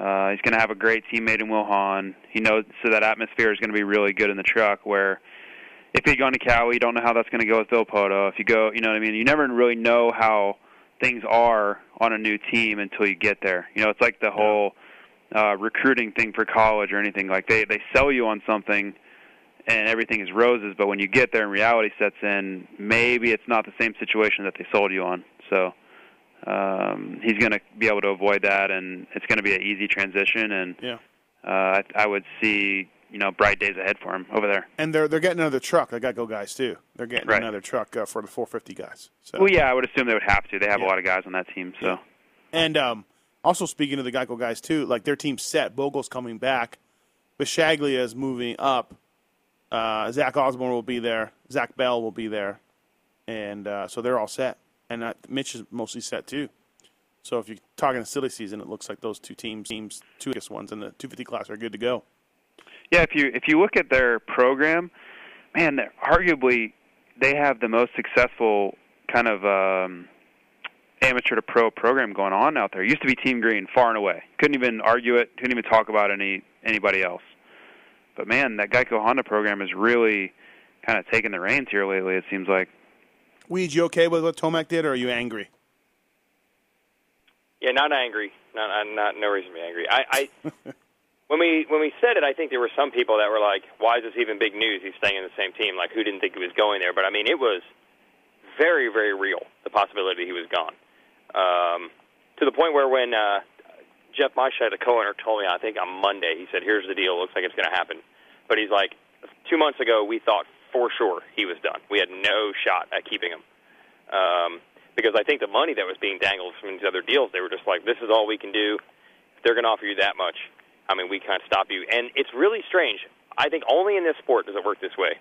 uh, he's going to have a great teammate in Will Hahn. He knows so that atmosphere is going to be really good in the truck. Where if he'd gone to Cowie, you don't know how that's going to go with Villopoto. If you go, you know what I mean. You never really know how things are on a new team until you get there. You know, it's like the whole uh, recruiting thing for college or anything. Like they they sell you on something and everything is roses. But when you get there and reality sets in, maybe it's not the same situation that they sold you on. So um, he's going to be able to avoid that, and it's going to be an easy transition. And Yeah. uh, I, I would see you know bright days ahead for him over there. And they're they're getting another truck. They got go guys too. They're getting Right. another truck uh, for the 450 guys. So. Well, yeah, I would assume they would have to. They have Yeah. a lot of guys on that team, so. And um, also speaking of the Geico guys too, like their team's set. Bogle's coming back, Bisceglia is moving up. Uh, Zach Osborne will be there. Zach Bell will be there, and uh, so they're all set. And uh, Mitch is mostly set too. So if you're talking a silly season, it looks like those two teams, teams, two biggest ones in the 250 class, are good to go. Yeah, if you if you look at their program, man, arguably they have the most successful kind of um, amateur to pro program going on out there. It used to be Team Green, far and away. Couldn't even argue it. Couldn't even talk about any anybody else. But man, that Geico Honda program is really kind of taking the reins here lately. It seems like. Weege, you okay with what Tomac did, or are you angry? Yeah, not angry. Not, not, not no reason to be angry. I, I when we when we said it, I think there were some people that were like, "Why is this even big news? He's staying in the same team." Like, who didn't think he was going there? But I mean, it was very, very real the possibility he was gone. Um, to the point where when uh, Jeff Meischett, the co-owner, told me, I think on Monday, he said, "Here's the deal. Looks like it's going to happen." But he's like, two months ago, we thought for sure he was done. We had no shot at keeping him. Um, because I think the money that was being dangled from these other deals, they were just like, this is all we can do. If they're going to offer you that much, I mean, we can't stop you. And it's really strange. I think only in this sport does it work this way.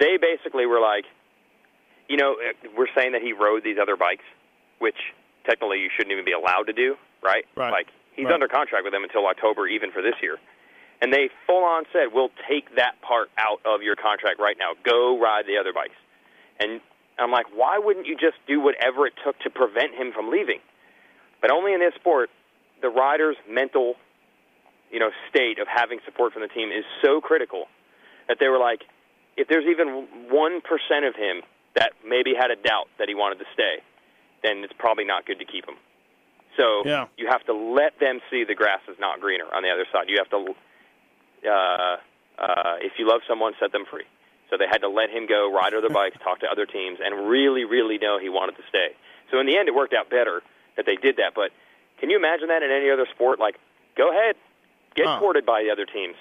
They basically were like, you know, eh, we're saying that he rode these other bikes, which technically you shouldn't even be allowed to do, right? Right. Like, he's Right. under contract with them until October, even for this year. And they full on said, we'll take that part out of your contract right now. Go ride the other bikes. And I'm like, why wouldn't you just do whatever it took to prevent him from leaving? But only in this sport, the rider's mental, you know, state of having support from the team is so critical that they were like, if there's even one percent of him that maybe had a doubt that he wanted to stay, then it's probably not good to keep him. So Yeah. you have to let them see the grass is not greener on the other side. You have to, uh, uh, if you love someone, set them free. So they had to let him go, ride other bikes, talk to other teams, and really, really know he wanted to stay. So in the end, it worked out better that they did that. But can you imagine that in any other sport? Like, go ahead, get Huh. courted by the other teams.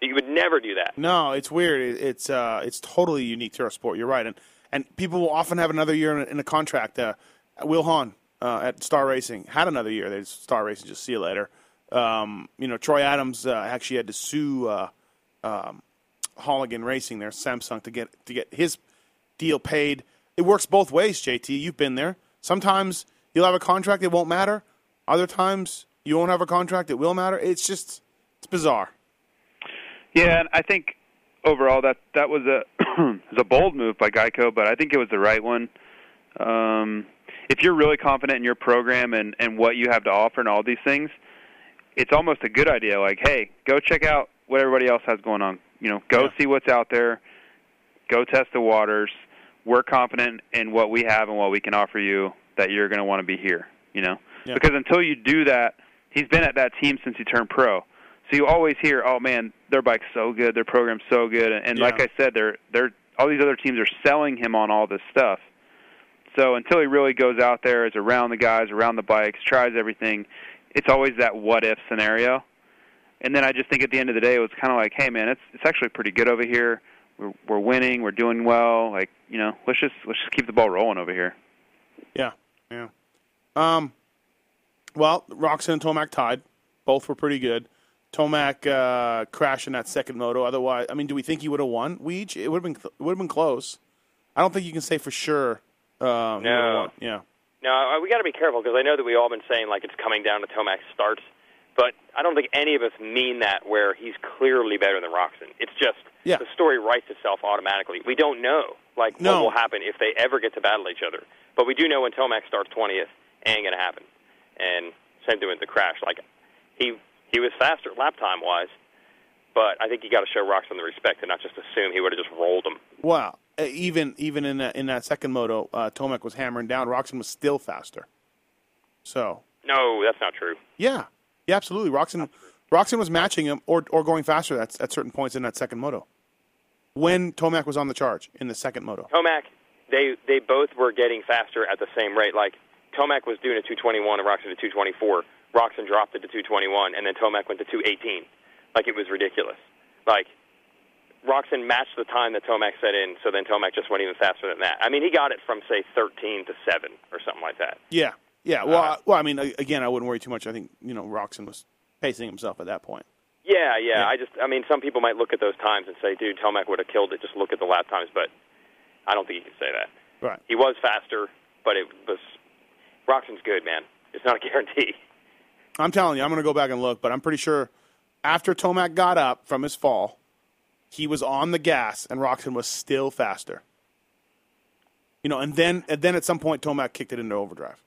You would never do that. No, it's weird. It's uh, it's totally unique to our sport. You're right, and and people will often have another year in a, in a contract. Uh, Will Hahn uh, at Star Racing had another year. There's Star Racing. Just see you later. Um, you know, Troy Adams uh, actually had to sue uh, um, Holligan Racing there, Samsung, to get to get his deal paid. It works both ways, JT. You've been there. Sometimes you'll have a contract, it won't matter. Other times you won't have a contract, it will matter. It's just it's bizarre. Yeah, and I think overall that that was a was a bold move by Geico, but I think it was the right one. Um, if you're really confident in your program and and what you have to offer and all these things, it's almost a good idea. Like, hey, go check out what everybody else has going on. You know, go see what's out there. Go test the waters. We're confident in what we have and what we can offer you. That you're going to want to be here. You know, Yeah. because until you do that, he's been at that team since he turned pro. So you always hear, "Oh man, their bike's so good, their program's so good," and, and Yeah. like I said, they're they're all these other teams are selling him on all this stuff. So until he really goes out there, is around the guys, around the bikes, tries everything, it's always that what if scenario. And then I just think at the end of the day, it was kind of like, hey man, it's it's actually pretty good over here. We're we're winning, we're doing well. Like you know, let's just let's just keep the ball rolling over here. Yeah, yeah. Um, well, Roczen and Tomac tied. Both were pretty good. Tomac uh, crashed in that second moto. Otherwise, I mean, do we think he would have won? Weege? It would have been. Would have been close. I don't think you can say for sure. Um, No. Yeah. No, uh, we got to be careful because I know that we all been saying like it's coming down to Tomac's starts, but I don't think any of us mean that where he's clearly better than Roczen. It's just Yeah. the story writes itself automatically. We don't know like No. what will happen if they ever get to battle each other, but we do know when Tomac starts twentieth, ain't gonna happen. And same thing with the crash. Like he he was faster lap time wise, but I think you got to show Roczen the respect and not just assume he would have just rolled him. Wow. Uh, even even in that, in that second moto, uh, Tomac was hammering down. Roczen was still faster. So No, that's not true. yeah, yeah, absolutely. Roczen Roczen was matching him or or going faster at at certain points in that second moto. when Tomac was on the charge in the second moto. Tomac, they they both were getting faster at the same rate. Like Tomac was doing a 221 and Roczen a 224. Roczen dropped it to 221, and then Tomac went to 218. Like it was ridiculous. Like Roczen matched the time that Tomac set in, so then Tomac just went even faster than that. I mean, he got it from say 13 to seven or something like that. Yeah, yeah. Well, I, well, I mean, again, I wouldn't worry too much. I think you know Roczen was pacing himself at that point. Yeah, yeah, I just, I mean, some people might look at those times and say, dude, Tomac would have killed it. Just look at the lap times, but I don't think you can say that. Right. He was faster, but it was Roczen's good, man. It's not a guarantee. I'm telling you, I'm going to go back and look, but I'm pretty sure after Tomac got up from his fall, he was on the gas and Roczen was still faster. You know, and then and then at some point Tomac kicked it into overdrive.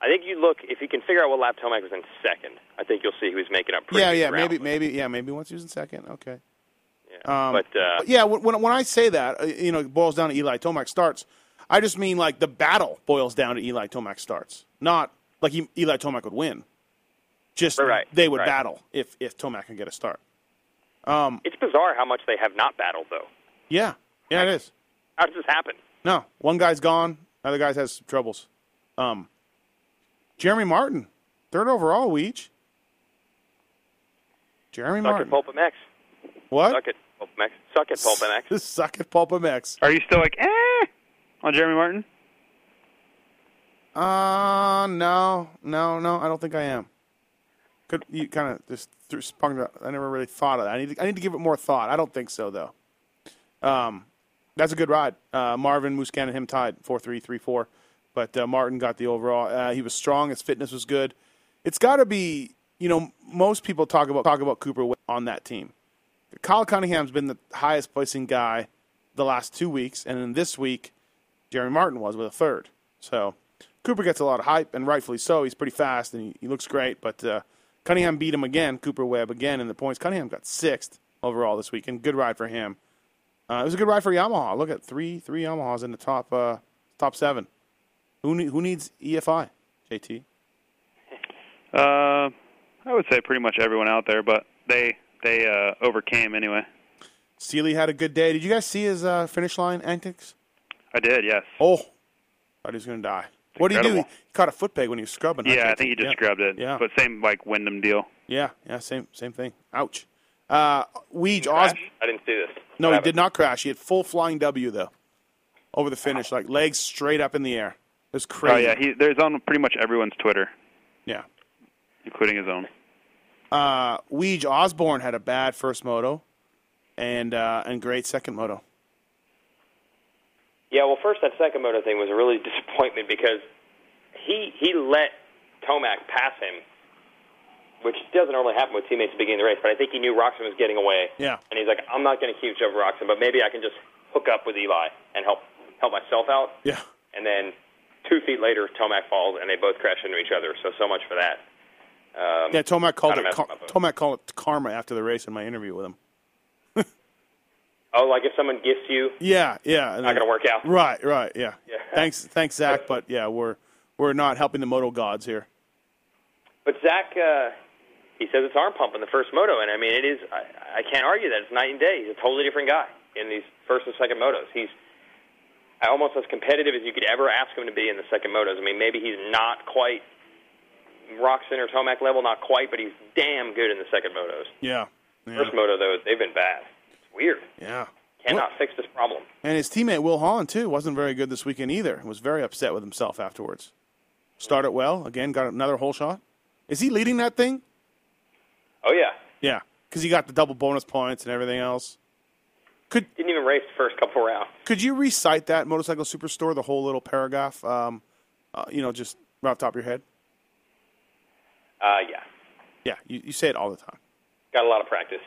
I think you look if you can figure out what lap Tomac was in second. I think you'll see he was making up. pretty Yeah, yeah, maybe maybe yeah, maybe once he was in second. Okay. Yeah. Um, but uh, yeah, when when when I say that, uh, you know, it boils down to Eli Tomac starts. I just mean like the battle boils down to Eli Tomac starts, not like he, Eli Tomac would win. Just Right, they would right. battle if if Tomac can get a start. Um, it's bizarre how much they have not battled, though. yeah, yeah, it is. How does this happen? No, one guy's gone, other guy's has some troubles. Um, Jeremy Martin, third overall, Weege. Jeremy Suck Martin. it, Pulp MX. What? Suck it, Pulp MX. Suck it, Pulp MX. Suck it, Pulp MX. Are you still like eh on Jeremy Martin? Uh, no, no, no. I don't think I am. Could you kind of just sprung that? I never really thought of that. I need to, I need to give it more thought. I don't think so though. Um, that's a good ride. Uh, Marvin Musquin and him tied four three three four, but uh, Martin got the overall. Uh, he was strong. His fitness was good. It's got to be. You know, most people talk about talk about Cooper on that team. Kyle Cunningham's been the highest placing guy the last two weeks, and then this week, Jeremy Martin was with a third. So Cooper gets a lot of hype, and rightfully so. He's pretty fast and he, he looks great. But uh, Cunningham beat him again, Cooper Webb again in the points. Cunningham got sixth overall this weekend. good ride for him. Uh, it was a good ride for Yamaha. Look at three three Yamahas in the top uh, top seven. Who ne- who needs EFI? JT. Uh, I would say pretty much everyone out there, but they they uh, overcame anyway. Steely had a good day. Did you guys see his uh, finish line antics? I did, yes. Oh, thought he was going to die. What did he do? He caught a foot peg when he was scrubbing. huh, Yeah, I JT? think he just Yeah. grabbed it. Yeah. But same like Windham deal. Yeah, yeah, same same thing. Ouch. Uh, Weege Os- I didn't see this. No, What he happened? did not crash. He had full flying W though, over the finish, like legs straight up in the air. It was crazy. Oh yeah, he there's on pretty much everyone's Twitter, yeah. including his own. Uh, Weege Osborne had a bad first moto, and uh, and great second moto. Yeah, well, first that second moto thing was a really disappointment because he he let Tomac pass him, which doesn't normally happen with teammates at the beginning of the race. But I think he knew Roczen was getting away, Yeah. and he's like, I'm not going to keep over Roczen, but maybe I can just hook up with Eli and help help myself out. Yeah. And then two feet later, Tomac falls, and they both crash into each other. So so much for that. Um, Yeah, Tomac called it. Tomac called it karma after the race in my interview with him. Oh, like if someone gifts you, Yeah, yeah. not going to work out. Right, right. Yeah. Yeah. Thanks, thanks, Zach. But yeah, we're we're not helping the moto gods here. But Zach, uh, he says it's arm pump in the first moto, and I mean it is. I, I can't argue that it's night and day. He's a totally different guy in these first and second motos. He's almost as competitive as you could ever ask him to be in the second motos. I mean, maybe he's not quite Roczen or Tomac level, not quite, but he's damn good in the second motos. Yeah. yeah. First moto though, they've been bad. Weird. Yeah. Cannot fix this problem. And his teammate Will Holland too wasn't very good this weekend either. Was very upset with himself afterwards. Started well again, got another hole shot. Is he leading that thing? Oh yeah, Yeah, because he got the double bonus points and everything else. Could didn't even race the first couple rounds. Could you recite that motorcycle superstore, the whole little paragraph? Um, uh, you know, just right off the top of your head. Uh, yeah, Yeah, you, you say it all the time. got a lot of practice.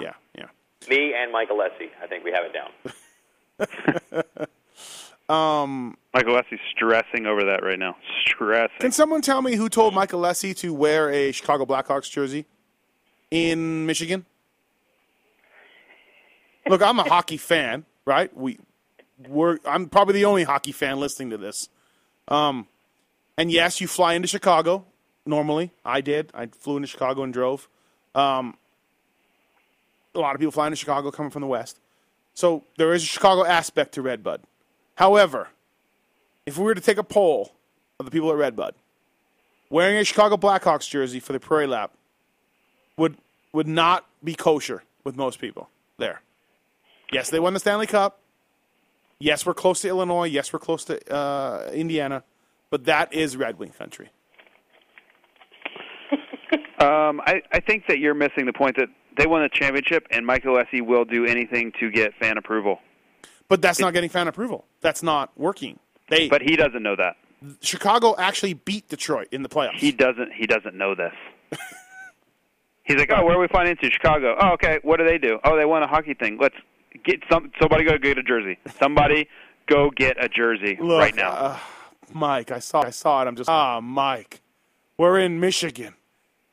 Yeah, yeah. Me and Michael Lessie, I think we have it down. Um, Michael Leslie's stressing over that right now. Stressing. can someone tell me who told Michael Lessie to wear a Chicago Blackhawks jersey in Michigan? Look, I'm a hockey fan, right? We, we're I'm probably the only hockey fan listening to this. Um, and yes, you fly into Chicago normally. I did. I flew into Chicago and drove. Um, a lot of people flying to Chicago coming from the west. So there is a Chicago aspect to Redbud. However, if we were to take a poll of the people at Redbud, wearing a Chicago Blackhawks jersey for the Prairie Lap would would not be kosher with most people there. Yes, they won the Stanley Cup. Yes, we're close to Illinois. Yes, we're close to uh, Indiana, but that is Red Wing country. Um, I, I think that you're missing the point that they won the championship, and Mike Alessi will do anything to get fan approval. But that's not getting fan approval. That's not working. They, but he doesn't know that. Chicago actually beat Detroit in the playoffs. He doesn't. He doesn't know this. He's like, oh, where are we flying into? Chicago. Oh, okay. What do they do? Oh, they won a hockey thing. Let's get some. Somebody go get a jersey. Somebody go get a jersey Look, right now. Uh, Mike, I saw, I saw it. I'm just ah, Mike. We're in Michigan.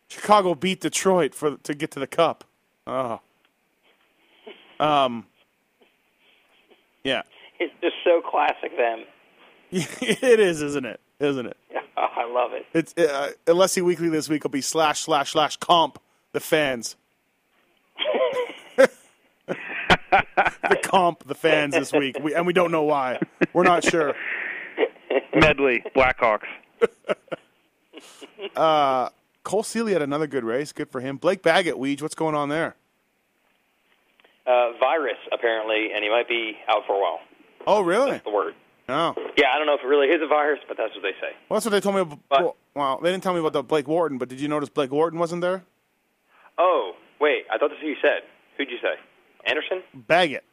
Chicago beat Detroit for to get to the cup. Oh. Um. Yeah. It's just so classic them. it is, isn't it? Isn't it? Oh, I love it. It's uh, Alessi Weekly this week will be slash slash slash comp the fans. the comp the fans this week, we, and we don't know why. We're not sure. Medley Blackhawks. uh, Cole Seely had another good race. Good for him. Blake Baggett, Weege, what's going on there? Uh, virus apparently, and he might be out for a while. Oh, really? That's the word. Oh. Yeah, I don't know if it really is a virus, but that's what they say. Well, that's what they told me. About, well, well, they didn't tell me about the Blake Wharton, but did you notice Blake Wharton wasn't there? Oh, wait, I thought that's who you said. Who'd you say? Anderson? Baggett.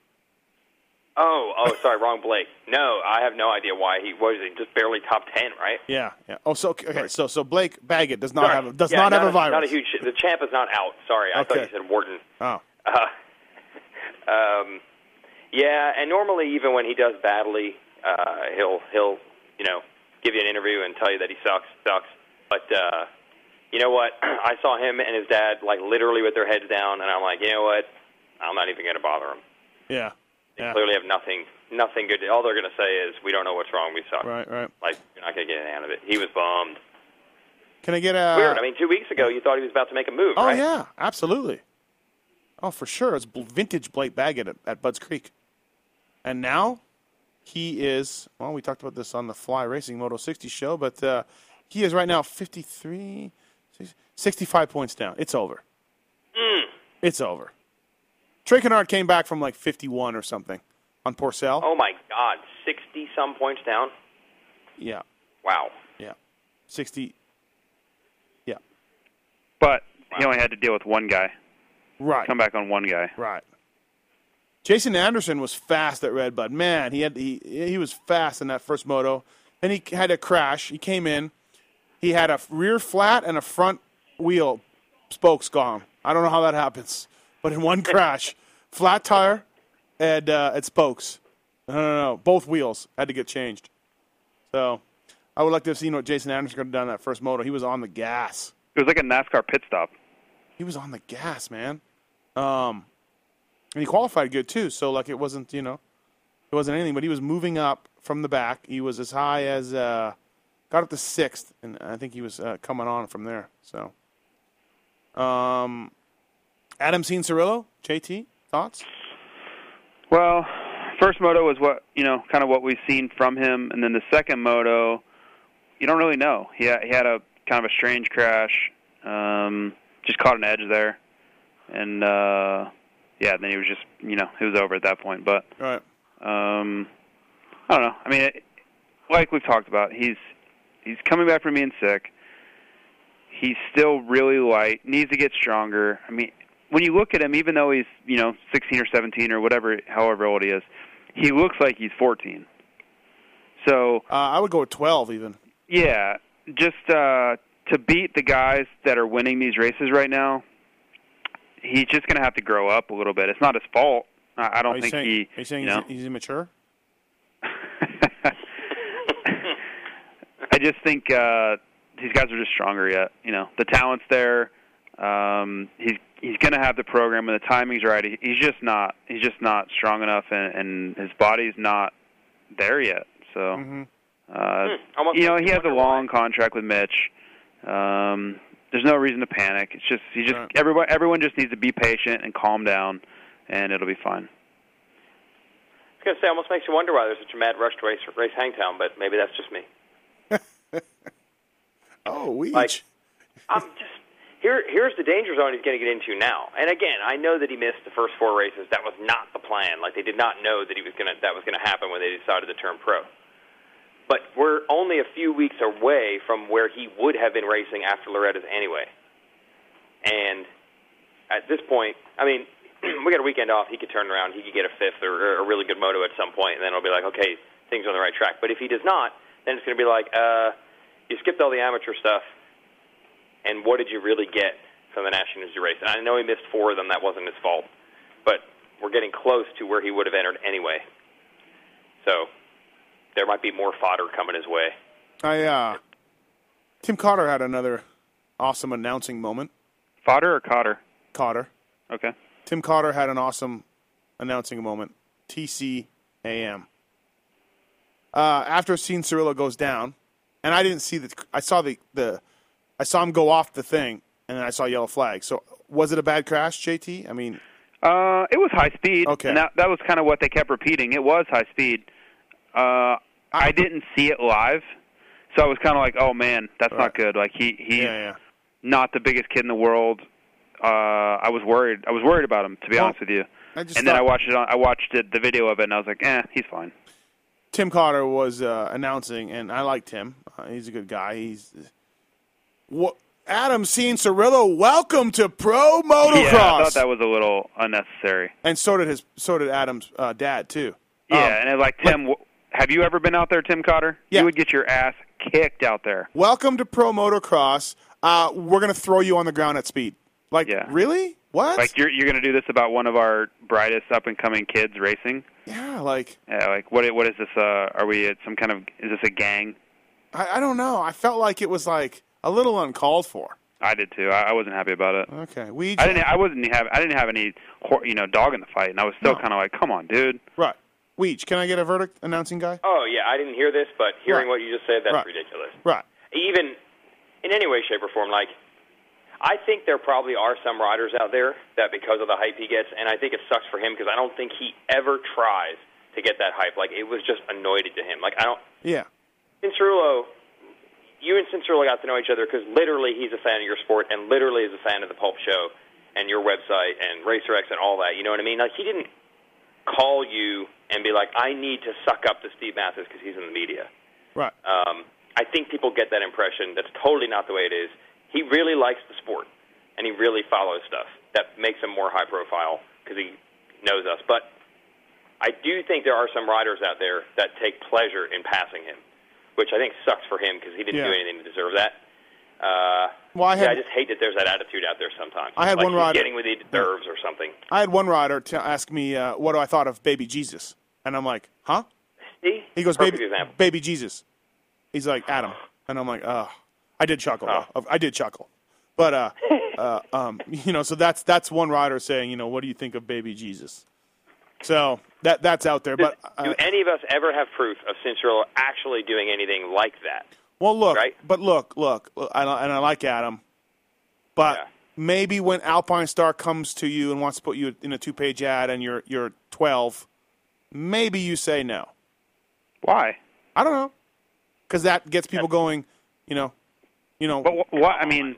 Oh, oh, sorry, wrong Blake. No, I have no idea why he was he just barely top ten, right? Yeah, yeah. Oh, so okay, so so Blake Baggett does not Sorry. have a, does Yeah, not, have a a, virus. Not a huge. The champ is not out. Sorry, I thought you said Wharton. Oh, Uh, um, yeah, and normally even when he does badly, uh, he'll he'll you know give you an interview and tell you that he sucks sucks. But uh, you know what? I saw him and his dad like literally with their heads down, and I'm like, you know what? I'm not even going to bother him. yeah, They yeah. clearly have nothing nothing good. All they're going to say is, we don't know what's wrong. We suck. Right, right. Like you're not going to get anything out of it. He was bummed. Can I get a Weird. I mean, two weeks ago you thought he was about to make a move, Oh right? yeah, absolutely. Oh, for sure. It's vintage Blake Baggett at, at Budds Creek, and now he is. Well, we talked about this on the Fly Racing Moto 60 show, but uh, he is right now 53, 65 points down. It's over. Mm. It's over. Trey Canard came back from like 51 or something on Pourcel. Oh my God, sixty some points down. Yeah, Wow. yeah, 60. Yeah, But he only had to deal with one guy. Right. Come back on one guy. Right. Jason Anderson was fast at Red Redbud. Man, he had he he was fast in that first moto. Then he had a crash. He came in. He had a rear flat and a front wheel spokes gone. I don't know how that happens, but in one crash, flat tire and uh, and spokes. No, no, no, both wheels had to get changed. So, I would like to have seen what Jason Anderson could have done in that first moto. He was on the gas. It was like a NASCAR pit stop. He was on the gas, man. Um, and he qualified good too. So like it wasn't, you know, it wasn't anything. But he was moving up from the back. He was as high as uh, got up to sixth, and I think he was uh, coming on from there. So, um, Adam Cianciarulo, JT, thoughts? Well, first moto was what you know, kind of what we've seen from him, and then the second moto, you don't really know. He had, he had a kind of a strange crash, um, just caught an edge there, and uh, yeah, then he was just you know he was over at that point. But Right. um, I don't know. I mean, it, like we've talked about, he's he's coming back from being sick. He's still really light. Needs to get stronger. I mean, when you look at him, even though he's you know 16 or 17 or whatever, however old he is, he looks like he's 14. So uh, I would go with 12 even. Yeah, just uh, to beat the guys that are winning these races right now, he's just going to have to grow up a little bit. It's not his fault. I, I don't think saying, he. Are you saying you know, he's, he's immature? I just think uh, these guys are just stronger yet. You know, the talent's there. Um, he's he's going to have the program and the timing's right. He, he's just not. He's just not strong enough, and, and his body's not there yet. So, Mm-hmm. uh, almost you know, he has a long contract with Mitch. Um, there's no reason to panic. It's just he just everyone everyone just needs to be patient and calm down, and it'll be fine. I was gonna say, almost makes you wonder why there's such a mad rush to race race Hangtown, but maybe that's just me. Oh, we Like, I'm just here. Here's the danger zone he's going to get into now. And again, I know that he missed the first four races. That was not the plan. Like they did not know that he was going to that was going to happen when they decided to turn pro. But we're only a few weeks away from where he would have been racing after Loretta's anyway. And at this point, I mean, we got a weekend off. He could turn around. He could get a fifth or, or a really good moto at some point, and then it'll be like, okay, things are on the right track. But if he does not, then it's going to be like, uh, you skipped all the amateur stuff, and what did you really get from the National News race? And I know he missed four of them. That wasn't his fault, but we're getting close to where he would have entered anyway. So there might be more fodder coming his way. I uh, Tim Cotter had another awesome announcing moment. Fodder or Cotter? Cotter. Okay. Tim Cotter had an awesome announcing moment. TCAM. Uh, after seeing Cirillo goes down, and I didn't see the. I saw the the. I saw him go off the thing, and then I saw yellow flag. So was it a bad crash, JT? I mean, Uh, it was high speed. Okay. And that that was kind of what they kept repeating. It was high speed. Uh, I didn't see it live, so I was kind of like, "Oh man, that's not good." Like he he's yeah, yeah. not the biggest kid in the world. Uh, I was worried. I was worried about him, to be Well, honest with you. And then I watched it. On, I watched it, the video of it, and I was like, "Eh, he's fine." Tim Cotter was uh, announcing, and I liked him. Uh, he's a good guy. He's Adam Sean Cirillo. Welcome to pro motocross. Yeah, I thought that was a little unnecessary. and so did his. So did Adam's uh, dad too. Yeah, Um, and it, like Tim, w have you ever been out there, Tim Cotter? Yeah. You would get your ass kicked out there. Welcome to pro motocross. Uh, we're gonna throw you on the ground at speed. Like really? What? Like you're you're going to do this about one of our brightest up and coming kids racing? yeah, like Yeah, like what what is this? Uh, are we at some kind of is this a gang? I, I don't know. I felt like it was like a little uncalled for. I did too. I, I wasn't happy about it. Okay, we. I didn't. I wasn't have. I didn't have any, hor- you know, dog in the fight, and I was still No. kind of like, "Come on, dude." Right. Weege, can I get a verdict announcing guy? Oh yeah, I didn't hear this, but hearing Right. what you just said, that's Right. ridiculous. Right. Even in any way, shape, or form, like I think there probably are some riders out there that because of the hype he gets, and I think it sucks for him because I don't think he ever tries to get that hype. Like it was just annoyed to him. Like I don't. Yeah. Cianciarulo, you and Cianciarulo got to know each other because literally he's a fan of your sport and literally is a fan of the Pulp Show and your website and RacerX and all that. You know what I mean? Like he didn't call you and be like, "I need to suck up to Steve Matthes because he's in the media." Right. Um, I think people get that impression. That's totally not the way it is. He really likes the sport, and he really follows stuff. That makes him more high profile because he knows us. But I do think there are some riders out there that take pleasure in passing him, which I think sucks for him because he didn't Yeah. do anything to deserve that. Uh, Well, I yeah, I just hate that there's that attitude out there sometimes. I had like one rider- getting what he deserves or something. I had one rider to ask me uh, what do I thought of Baby Jesus, and I'm like, huh? See? He goes, Perfect baby, example. baby Jesus. He's like Adam, and I'm like, oh, I did chuckle. Oh. I did chuckle, but uh, uh, um, you know, so that's that's one rider saying, you know, what do you think of Baby Jesus? So that that's out there, but uh, Do any of us ever have proof of Cianciarulo actually doing anything like that? well, look, Right? but look, look, look, I, and I like Adam, but maybe when Alpine Star comes to you and wants to put you in a two-page ad and you're you're 12, maybe you say no. Why? I don't know, because that gets people going. You know, you know. But wh- what? I mean,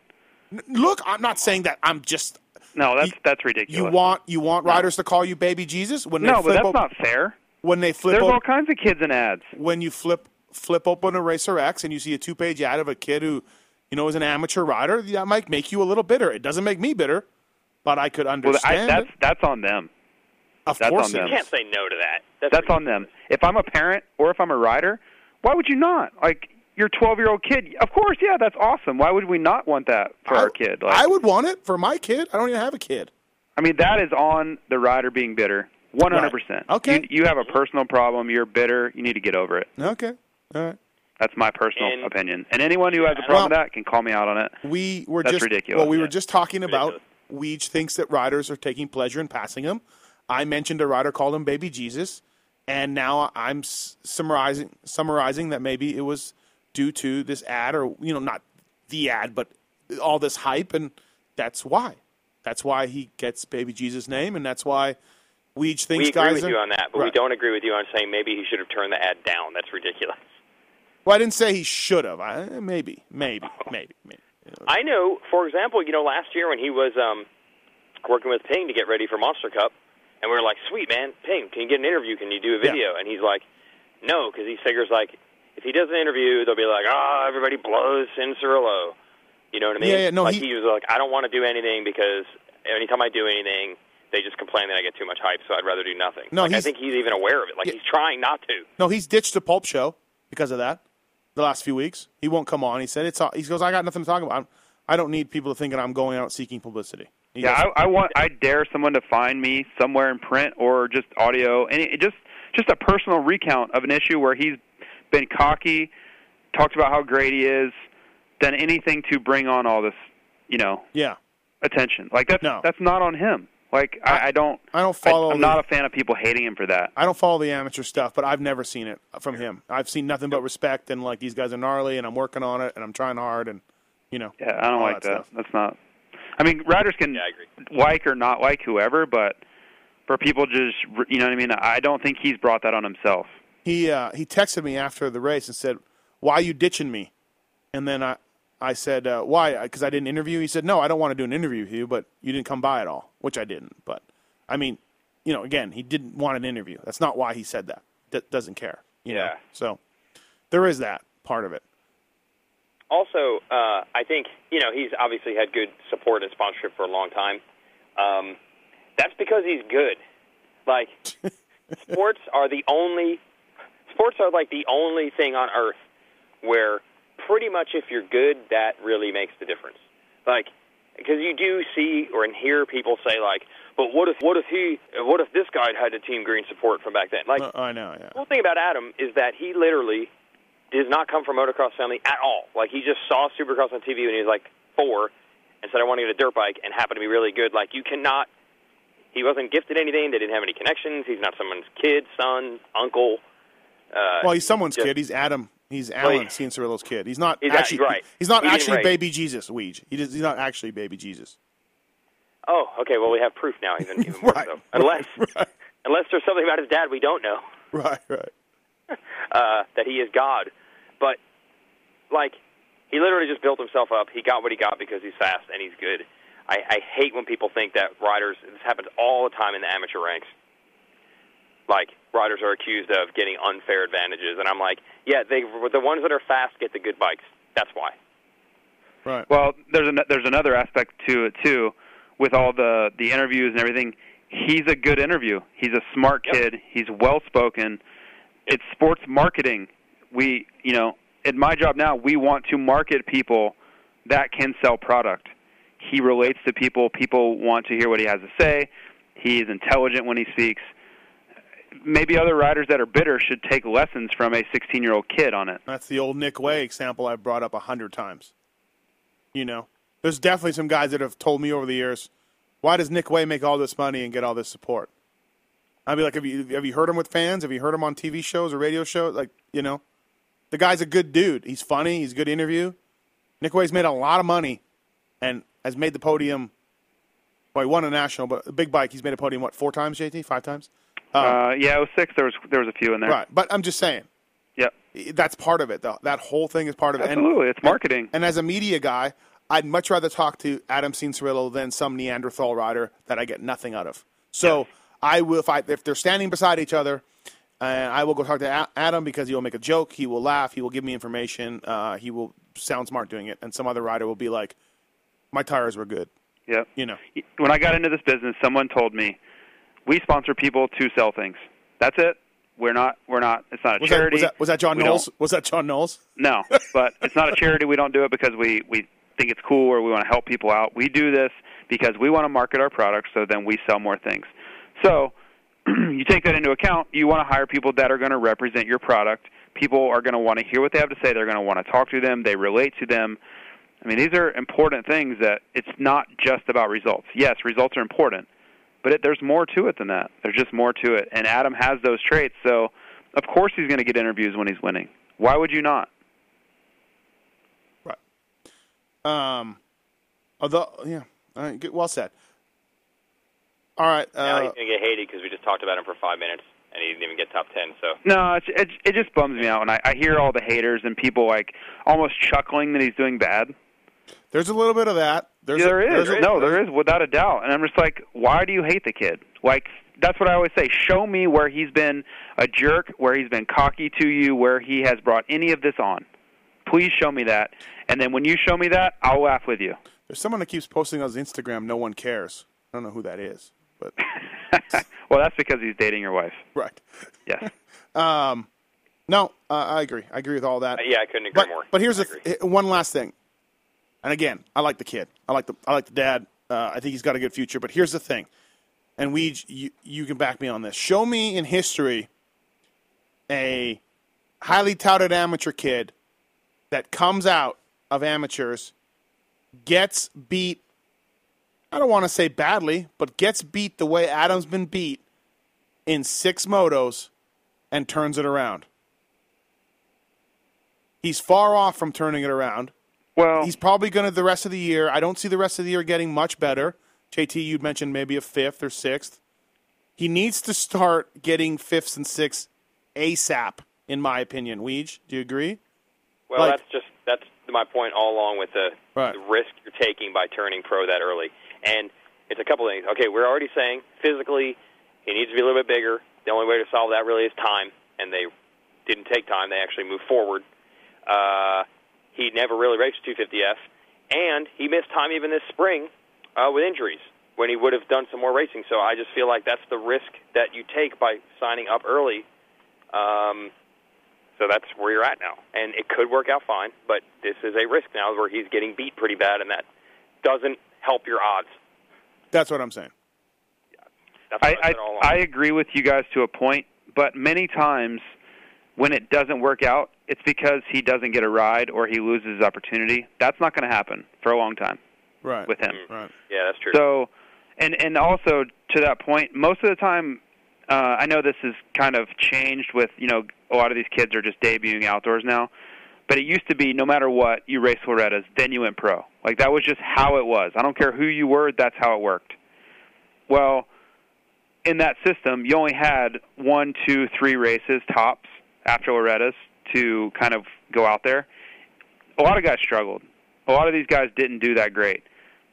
look, I'm not saying that. I'm just. No, that's that's ridiculous. You want you want riders to call you baby Jesus when they no, but flip that's op- not fair. when they flip There's op- all kinds of kids in ads. when you flip flip open a Racer X and you see a two page ad of a kid who you know is an amateur rider, that might make you a little bitter. It doesn't make me bitter, but I could Well, I, understand. that's it. that's on them. Of that's course on them. You can't say no to that. That's, That's on them. If I'm a parent or if I'm a rider, why would you not? Like your 12 year old kid. Of course, yeah, that's awesome. Why would we not want that for our kid? Like, I would want it for my kid. I don't even have a kid. I mean, that is on the rider being bitter. 100%. Okay. You, you have a personal problem. You're bitter. You need to get over it. Okay. All right. That's my personal And- opinion. And anyone who has a problem with that can call me out on it. We were That's just ridiculous. well, we were just talking about Weege thinks that riders are taking pleasure in passing him. I mentioned a rider called him Baby Jesus, and now I'm summarizing summarizing that maybe it was due to this ad, or you know, not the ad, but all this hype, and that's why. That's why he gets Baby Jesus' name, and that's why We each think we agree with Geyser- you on that, but we don't agree with you on saying maybe he should have turned the ad down. That's ridiculous. Well, I didn't say he should have. I, maybe, maybe, maybe, maybe. I know, for example, you know, last year when he was um, working with Ping to get ready for Monster Cup, and we were like, "Sweet man, Ping, can you get an interview? Can you do a video?" And he's like, "No," because he figures like if he does an interview, they'll be like, "Oh, everybody blows Cianciarulo." You know what I mean? Yeah, yeah, no, like he- he was like, "I don't want to do anything because anytime I do anything." They just complain that I get too much hype, so I'd rather do nothing. No, like, I think he's even aware of it. Like he's trying not to. No, he's ditched the pulp show because of that. The last few weeks, he won't come on. He said it's. all- He goes, I got nothing to talk about. I'm, I don't need people to thinking I'm going out seeking publicity. He yeah. I, I want. I dare someone to find me somewhere in print or just audio, and it, just just a personal recount of an issue where he's been cocky, talked about how great he is, done anything to bring on all this, you know, yeah, attention. Like that's that's not on him. Like I, I don't. I don't follow I, am the- not a fan of people hating him for that. I don't follow the amateur stuff, but I've never seen it from him. I've seen nothing but respect and like these guys are gnarly, and I'm working on it, and I'm trying hard, and you know. Yeah, I don't like that. stuff. That's not. I mean, riders can like or not like whoever, but for people just, you know what I mean. I don't think he's brought that on himself. He uh, he texted me after the race and said, "Why are you ditching me?" And then I I said, uh, "Why?" Because I didn't interview. He said, "No, I don't want to do an interview with you, but you didn't come by at all," which I didn't. But I mean, you know, again, he didn't want an interview. That's not why he said that. That doesn't care. You Know? Yeah. So there is that part of it. also, uh, I think you know he's obviously had good support and sponsorship for a long time. Um, that's because he's good. Like sports are the only sports are like the only thing on earth where pretty much if you're good, that really makes the difference. Like because you do see or hear people say like, but what if what if he what if this guy had the team green support from back then? Like Uh, I know. Yeah. the cool thing about Adam is that he literally does not come from motocross family at all. Like he just saw Supercross on TV when he was like four, and said I want to get a dirt bike, and happened to be really good. Like you cannot. He wasn't gifted anything. They didn't have any connections. He's not someone's kid, son, uncle. Uh, well, he's someone's just- kid. He's Adam. He's Well, Alan he- Cianciarulo's kid. He's not He's actually right. He's not He actually baby Jesus. Weege. He does, he's not actually baby Jesus. Oh, okay. Well, we have proof now, even even more so. Unless unless there's something about his dad we don't know. Right. Right. uh, that he is God. But like he literally just built himself up. He got what he got because he's fast and he's good. I, I hate when people think that riders. This happens all the time in the amateur ranks. Like riders are accused of getting unfair advantages, and I'm like, yeah, they the ones that are fast get the good bikes. That's why. Right. Well, there's an, there's another aspect to it too, with all the the interviews and everything. He's a good interview. He's a smart kid. He's well spoken. It's sports marketing. We, you know, in my job now, we want to market people that can sell product. He relates to people. People want to hear what he has to say. He's intelligent when he speaks. Maybe other riders that are bitter should take lessons from a 16 year old kid on it. That's the old Nick Wey example I've brought up a hundred times. You know, there's definitely some guys that have told me over the years, why does Nick Wey make all this money and get all this support? I'd be like, have you have you heard him with fans? Have you heard him on TV shows or radio shows? Like, you know, the guy's a good dude. He's funny. He's a good interview. Nick Wey's made a lot of money and has made the podium. Well, he won a national, but a big bike. He's made a podium what four times? JT, five times. Uh, yeah, it was six. There was there was a few in there. Right, but I'm just saying. Yep. That's part of it, though. That whole thing is part of it. And- Absolutely, it's marketing. And, as a media guy, I'd much rather talk to Adam Cianciarulo than some Neanderthal rider that I get nothing out of. So I will, if I if they're standing beside each other, and I will go talk to Adam because he will make a joke, he will laugh, he will give me information, uh, he will sound smart doing it, and some other rider will be like, "My tires were good." Yeah. You know. When I got into this business, someone told me, "We sponsor people to sell things. That's it. We're not. We're not. It's not a Was that, charity. was that was that John We Knowles? Was that John Knowles? No, but it's not a charity. We don't do it because we we think it's cool or we want to help people out. We do this because we want to market our products, so then we sell more things. So you take that into account. You want to hire people that are going to represent your product. People are going to want to hear what they have to say. They're going to want to talk to them. They relate to them. I mean, these are important things that it's not just about results. Yes, results are important, but it, there's more to it than that. There's just more to it. And Adam has those traits, so of course he's going to get interviews when he's winning. Why would you not? Right. Um, although, yeah, all right, good, well said. All right. now Uh, he's going to get hated because we just talked about him for five minutes and he didn't even get top ten. So No, it's, it it just bums me out when I, I hear all the haters and people like almost chuckling that he's doing bad. there's a little bit of that. There's Yeah, there a, is. there's a- no, there is without a doubt. And I'm just like, why do you hate the kid? Like that's what I always say. Show me where he's been a jerk, where he's been cocky to you, where he has brought any of this on. Please show me that. And then when you show me that, I'll laugh with you. There's someone that keeps posting on his Instagram. No one cares. I don't know who that is, but Well, that's because he's dating your wife. right. Yes. Um, no, uh, I agree. I agree with all that. Uh, yeah, I couldn't agree but, more. But here's the th- one last thing. And again, I like the kid. I like the I like the dad. Uh, I think he's got a good future. But here's the thing, and we you, you can back me on this. Show me in history a highly touted amateur kid that comes out of amateurs, gets beat. I don't want to say badly, but gets beat the way Adam's been beat in six motos and turns it around. He's far off from turning it around. Well, he's probably going to the rest of the year. I don't see the rest of the year getting much better. JT, you'd mentioned maybe a fifth or sixth. He needs to start getting fifths and sixths ASAP, in my opinion. Weege, do you agree? Well, Like- that's just that's my point all along with the, Right. the risk you're taking by turning pro that early. And it's a couple of things. Okay, we're already saying physically he needs to be a little bit bigger. The only way to solve that really is time, and they didn't take time. They actually moved forward. Uh, he never really raced 250F, and he missed time even this spring uh, with injuries when he would have done some more racing. So I just feel like that's the risk that you take by signing up early. Um, so that's where you're at now, and it could work out fine. But this is a risk now where he's getting beat pretty bad, and that doesn't help your odds. That's what I'm saying. That's I, I, I said all along. I agree with you guys to a point, but many times when it doesn't work out, it's because he doesn't get a ride or he loses his opportunity. That's not going to happen for a long time Right. with him. Right. Yeah, that's true. So, and and also to that point, most of the time, uh, I know this has kind of changed with you know a lot of these kids are just debuting outdoors now, but it used to be no matter what you raced Loretta's, then you went pro. Like that was just how it was. I don't care who you were, that's how it worked. Well, in that system, you only had one, two, three races tops after Loretta's to kind of go out there. A lot of guys struggled. A lot of these guys didn't do that great.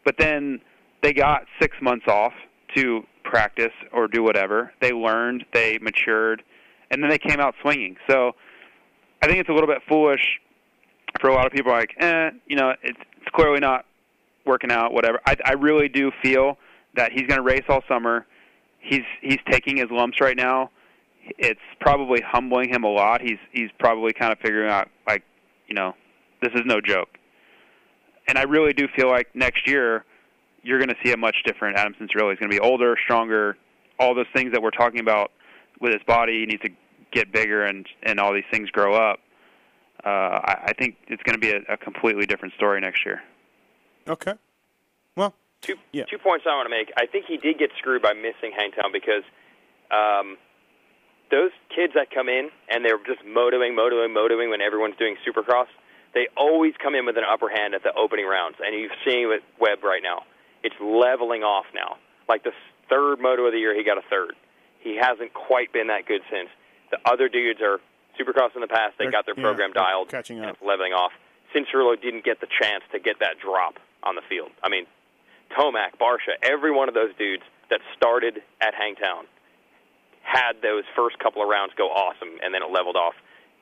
But then they got six months off to practice or do whatever. They learned, they matured, and then they came out swinging. So I think it's a little bit foolish for a lot of people. Like, eh, you know, it's, it's clearly not working out. Whatever. I, I really do feel that he's going to race all summer. He's he's taking his lumps right now. It's probably humbling him a lot. He's he's probably kind of figuring out like, you know, this is no joke. And I really do feel like next year you're going to see a much different Adam Cianciarulo. He's going to be older, stronger, all those things that we're talking about with his body. He needs to get bigger and and all these things grow up. Uh, I, I think it's going to be a, a completely different story next year. Okay. Well, two yeah. two points I want to make. I think he did get screwed by missing Hangtown because um, those kids that come in and they're just motoing, motoing, motoing when everyone's doing Supercross, they always come in with an upper hand at the opening rounds, and you've seen with Webb right now. It's leveling off now. Like the third moto of the year, he got a third. He hasn't quite been that good since. The other dudes are Supercross in the past. They They're- got their program they're dialed, catching and up. it's leveling off. Cianciarulo didn't get the chance to get that drop on the field. I mean, Tomac, Barcia, every one of those dudes that started at Hangtown had those first couple of rounds go awesome, and then it leveled off.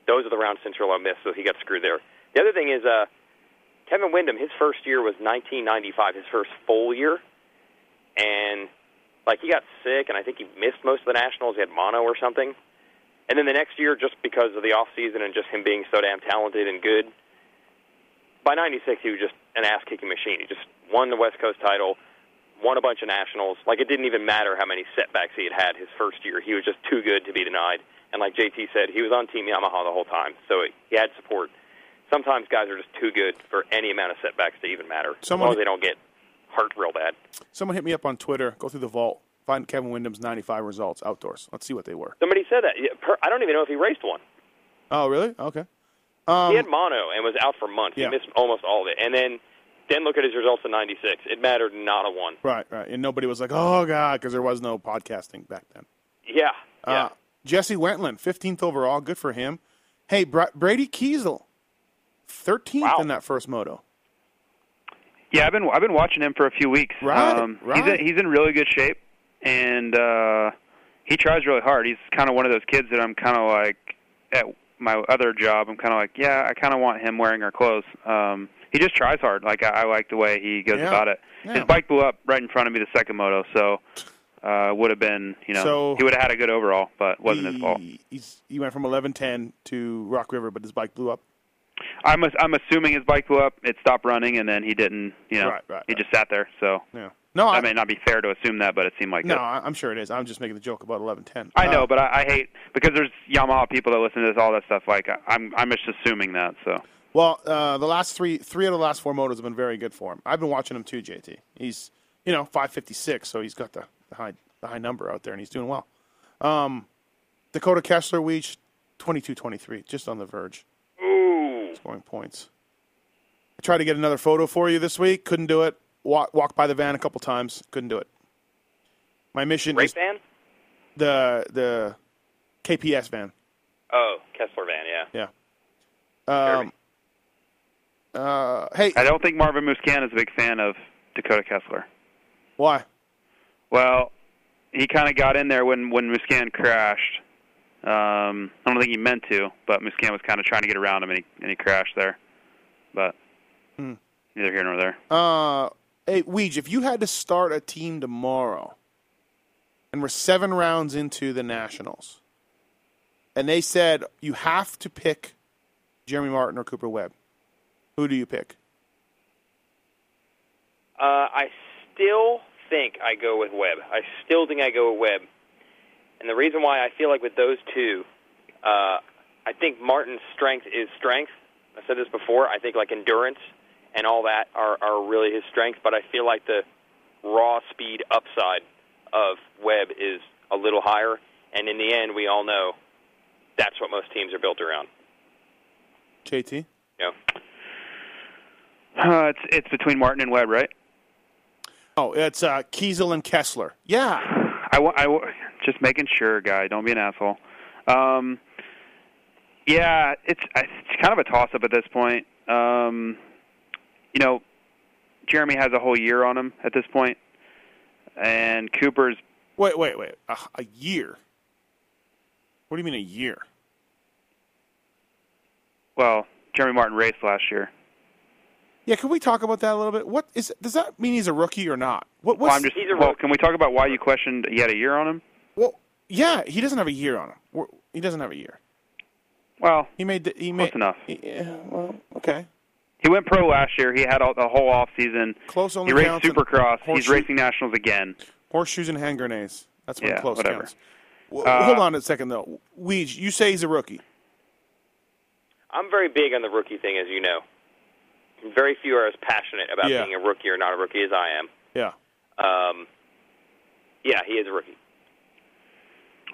Those are the rounds Cianciarulo missed, so he got screwed there. The other thing is, uh, Kevin Windham, his first year was 1995, his first full year, and like he got sick, and I think he missed most of the nationals. He had mono or something, and then the next year, just because of the off season and just him being so damn talented and good, by '96 he was just an ass kicking machine. He just won the West Coast title, won a bunch of nationals. Like it didn't even matter how many setbacks he had had his first year. He was just too good to be denied. And like JT said, he was on Team Yamaha the whole time, so he had support. Sometimes guys are just too good for any amount of setbacks to even matter, Someone- as long as they don't get hurt real bad. Someone hit me up on Twitter. Go through the vault. Find Kevin Windham's 95 results outdoors. Let's see what they were. Somebody said that. Yeah, I don't even know if he raced one. Oh, really? Okay. Um, he had mono and was out for months. yeah. He missed almost all of it. And then Then look at his results in '96. It mattered not a one. Right, right. And nobody was like, "Oh God," because there was no podcasting back then. Yeah, yeah. Uh, Jesse Wentland, 15th overall. Good for him. Hey, Bra- Brady Kiesel, 13th in that first moto. Yeah, I've been I've been watching him for a few weeks. Right, um, right. He's in, he's in really good shape, and uh, he tries really hard. He's kind of one of those kids that I'm kind of like at my other job. I'm kind of like, yeah, I kind of want him wearing our clothes. Um, he just tries hard. Like I, I like the way he goes Yeah, about it. yeah. His bike blew up right in front of me the second moto, so uh, would have been you know So- he would have had a good overall, but wasn't his fault. He, he's, he went from 11:10 to Rock River, but his bike blew up. I'm I'm assuming his bike blew up. It stopped running, and then he didn't. You know, Right, right, he just sat there. So Yeah. No, I, I- may not be fair to assume that, but it seemed like no, it. I'm sure it is. I'm just making the joke about 11:10. I know, Uh, but I, I hate because there's Yamaha people that listen to this, all that stuff. Like I'm, I'm just assuming that. So Well, uh, the last three, three of the last four motos have been very good for him. I've been watching him too, JT. He's, you know, 556, so he's got the, the high, the high number out there, and he's doing well. Um, Dakota Kessler, Weege, 22-23, just on the verge. Ooh. Scoring points. I tried to get another photo for you this week, couldn't do it. Walk, walked by the van a couple times, couldn't do it. My mission Rape is van? the the KPS van. Oh, Kessler van. Yeah. Yeah. Um, uh, hey, I don't think Marvin Musquin is a big fan of Dakota Kessler. why? Well, he kind of got in there when when Musquin crashed. Um, I don't think he meant to, but Muscan was kind of trying to get around him, and he and he crashed there. But Hmm. neither here nor there. Uh, hey, Weege, if you had to start a team tomorrow, and we're seven rounds into the Nationals, and they said you have to pick Jeremy Martin or Cooper Webb, who do you pick? Uh, I still think I go with Webb. I still think I go with Webb. And the reason why I feel like with those two, uh, I think Martin's strength is strength. I said this before. I think like endurance and all that are, are really his strength, but I feel like the raw speed upside of Webb is a little higher. And in the end, we all know that's what most teams are built around. JT. Know? Uh, it's it's between Martin and Webb, right? Oh, it's uh, Kiesel and Kessler. Yeah. I, wa- I wa- just making sure, guy. Don't be an asshole. Um, yeah, it's it's kind of a toss up at this point. Um, you know, Jeremy has a whole year on him at this point, and Cooper's Wait, wait, wait. A, a year? What do you mean a year? well, Jeremy Martin raced last year. Yeah, can we talk about that a little bit? What is? Does that mean he's a rookie or not? What? Well, I'm just. Well, can we talk about why you questioned he had a year on him? Well, yeah, he doesn't have a year on him. He doesn't have a year. Well, he made. The, he close made enough. Yeah. Well, okay. He went pro last year. He had all, the whole off season. Close only He raced counts in Supercross. He's racing nationals again. Horseshoes and hand grenades. That's when Yeah, close whatever. counts. W- Uh, hold on a second though. Weege, you say he's a rookie. I'm very big on the rookie thing, as you know. Very few are as passionate about Yeah. being a rookie or not a rookie as I am. Yeah. Um, yeah, he is a rookie.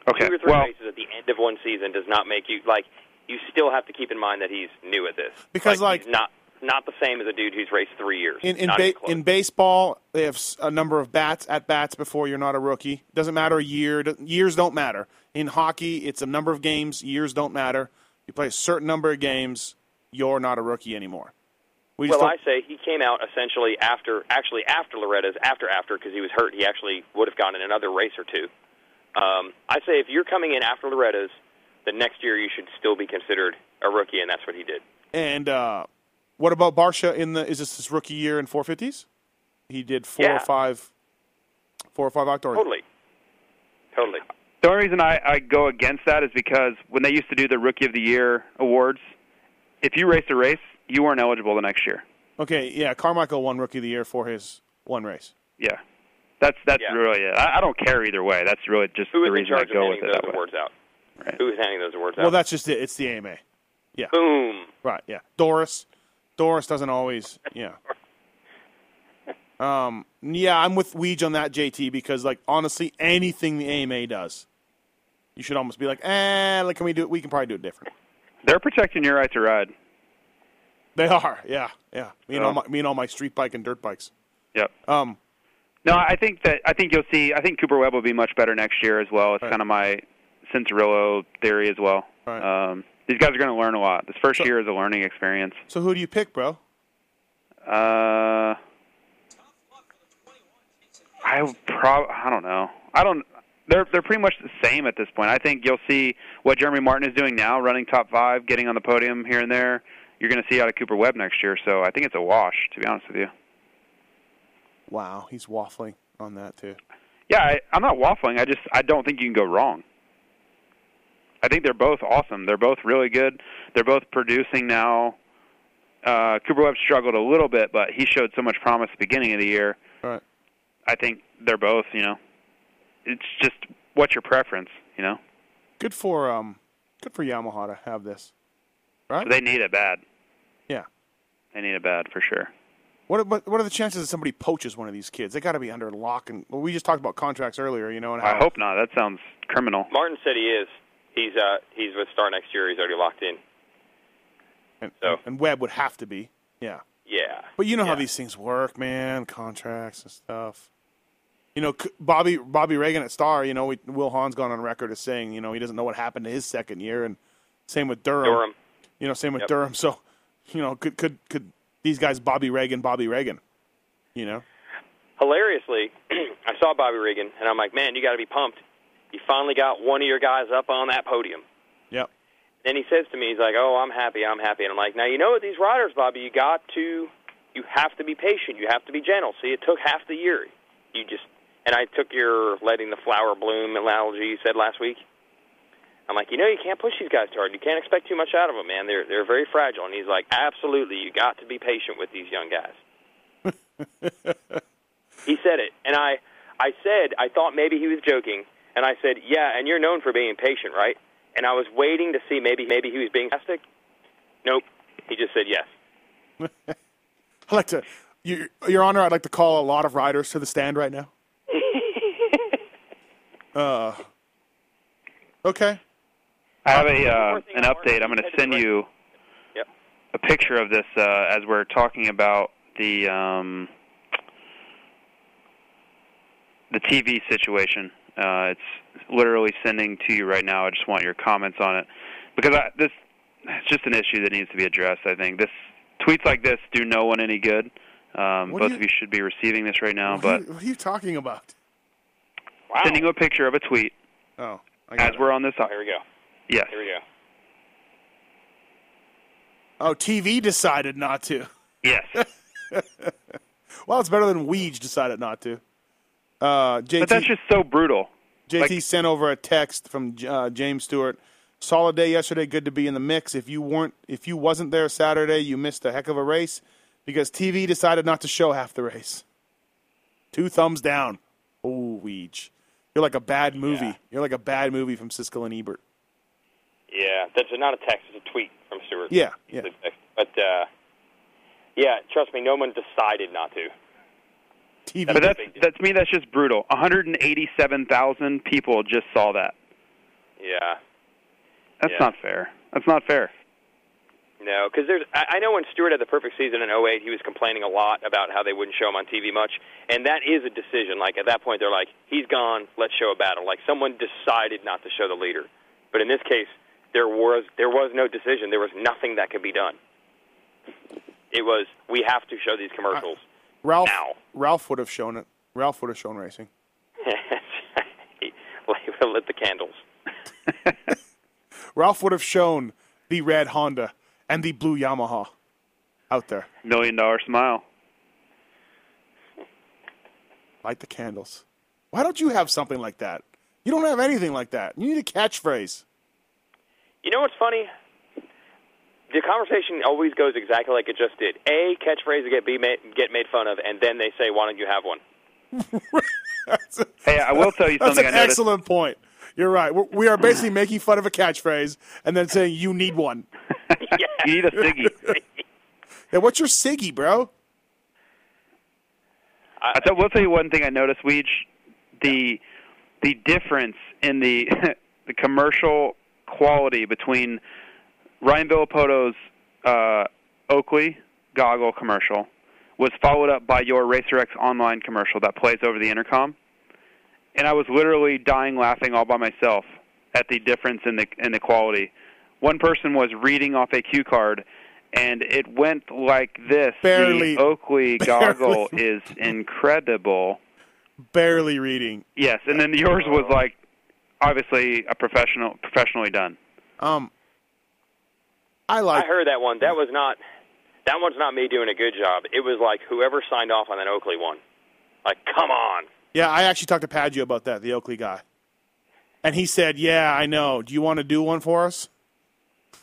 Okay. Two or three well, races at the end of one season does not make you like. You still have to keep in mind that he's new at this Because, like- he's not not the same as a dude who's raced three years. In in, ba- in baseball, they have a number of bats at bats before you're not a rookie. Doesn't matter a year. Years don't matter. In hockey, it's a number of games. Years don't matter. You play a certain number of games, you're not a rookie anymore. We well, I say he came out essentially after, actually after Loretta's, after after because he was hurt. He actually would have gone in another race or two. Um, I say if you're coming in after Loretta's, the next year you should still be considered a rookie, and that's what he did. And uh, what about Barcia in the? Is this his rookie year in 450s? He did four Yeah. or five, four or five outdoor. Totally, totally. The only reason I, I go against that is because when they used to do the Rookie of the Year awards, if you raced a race, you weren't eligible the next year. Okay, yeah, Carmichael won rookie of the year for his one race. Yeah, that's that's really it. I, I don't care either way. That's really just Who the reason I charge of go with handing it those that way. awards out? Who is handing those awards out? Well, that's just it. It's the AMA. Yeah. Boom. Right. Yeah. Doris. Doris doesn't always. Yeah. Um. Yeah, I'm with Weege on that, JT, because like honestly, anything the AMA does, you should almost be like, eh, like can we do it? We can probably do it different. They're protecting your right to ride. They are, yeah, yeah. Me and So- all my me and all my street bike and dirt bikes. Yep. Um, No, I think that I think you'll see. I think Cooper Webb will be much better next year as well. It's kind of my Cianciarulo theory as well. Um, these guys are going to learn a lot. This first year is a learning experience. so who do you pick, bro? Uh, I prob I don't know. I don't. They're they're pretty much the same at this point. I think you'll see what Jeremy Martin is doing now, running top five, getting on the podium here and there. You're going to see out of Cooper Webb next year. So I think it's a wash, to be honest with you. Wow, he's waffling on that too. Yeah, I, I'm not waffling. I just I don't think you can go wrong. I think they're both awesome. They're both really good. They're both producing now. Uh, Cooper Webb struggled a little bit, but he showed so much promise at the beginning of the year. Right. I think they're both. You know, it's just what's your preference. You know, Good for um, good for Yamaha to have this, right? they need it bad. Yeah. They need it bad for sure. What what what are the chances that somebody poaches one of these kids? They got to be under lock and. Well, we just talked about contracts earlier, you know, and how I hope not. That sounds criminal. Martin said he is. He's uh he's with Star next year. He's already locked in. and, So. and Webb would have to be. Yeah. Yeah. But you know how these things work, man. Contracts and stuff. You know, Bobby Bobby Regan at Star. You know, we, Will Hahn's gone on record as saying, you know, he doesn't know what happened to his second year, and same with Durham. Durham. You know, same with Yep. Durham. So, you know, could could could these guys Bobby Regan, Bobby Regan? You know, Hilariously, I saw Bobby Regan and I'm like, man, you got to be pumped. You finally got one of your guys up on that podium. Yep. And he says to me, he's like, "Oh, I'm happy, I'm happy," and I'm like, "Now you know what these riders, Bobby, you got to, you have to be patient, you have to be gentle. See, it took half the year. You just, and I took your letting the flower bloom analogy you said last week. I'm like, you know, you can't push these guys too hard. You can't expect too much out of them, man. They're they're very fragile. And he's like, absolutely, you got to be patient with these young guys. he said it, and I, I said, I thought maybe he was joking, and I said, yeah, and you're known for being patient, right? And I was waiting to see maybe maybe he was being sarcastic. Nope, he just said yes. I like to, your, Your Honor, I'd like to call a lot of riders to the stand right now. uh, okay. I have a uh, an update. I'm going to send you a picture of this uh, as we're talking about the um, the TV situation. Uh, it's literally sending to you right now. I just want your comments on it because I, this it's just an issue that needs to be addressed. I think this tweets like this do no one any good. Um, both you- of you should be receiving this right now, What but are, you, what are you talking about? sending you a picture of a tweet Oh, I got as it. we're on this. Here we go. Yes. Here we go. Oh, TV decided not to. Yes. well, it's better than Weege decided not to. Uh, JT, But that's just so brutal. JT like- sent over a text from uh, James Stewart. Solid day yesterday. Good to be in the mix. If you weren't, if you wasn't there Saturday, you missed a heck of a race because TV decided not to show half the race. Two thumbs down. Oh, Weege, you're like a bad movie. You're like a bad movie from Siskel and Ebert. Yeah, that's not a text; it's a tweet from Stewart. Yeah, yeah. But uh, yeah, trust me, no one decided not to. TV. But that's that's me. That's just brutal. 187,000 people just saw that. Yeah. That's Yeah. not fair. That's not fair. No, because there's. I I know when Stewart had the perfect season in '08, he was complaining a lot about how they wouldn't show him on TV much, and that is a decision. Like at that point, they're like, "He's gone. Let's show a battle." Like someone decided not to show the leader, but in this case, there was there was no decision. There was nothing that could be done. It was we have to show these commercials. Uh, Ralph. Ralph would have shown it. Ralph would have shown racing. lit the candles. Ralph would have shown the red Honda and the blue Yamaha out there. Million dollar smile. Light the candles. Why don't you have something like that? You don't have anything like that. You need a catchphrase. You know what's funny? The conversation always goes exactly like it just did. A catchphrase to get be made, get made fun of, and then they say, "Why don't you have one?" Hey, I will tell you That's something an I excellent point. You're right. We're, we are basically making fun of a catchphrase and then saying you need one. You need a Siggy. Yeah, what's your Siggy, bro? I th- will tell you one thing I noticed, Weege. The the difference in the the commercial quality between Ryan Villopoto's uh, Oakley goggle commercial was followed up by your Racer X online commercial that plays over the intercom, and I was literally dying laughing all by myself at the difference in the in the quality. One person was reading off a cue card, and it went like this. Barely- the Oakley goggle barely. is incredible. Barely reading. Yes, and then yours was like obviously a professional, professionally done. Um, I like. I heard that one. That was not. That one's not me doing a good job. It was like whoever signed off on that Oakley one. Like, come on. Yeah, I actually talked to Paggio about that, the Oakley guy, and he said, "Yeah, I know. Do you want to do one for us?"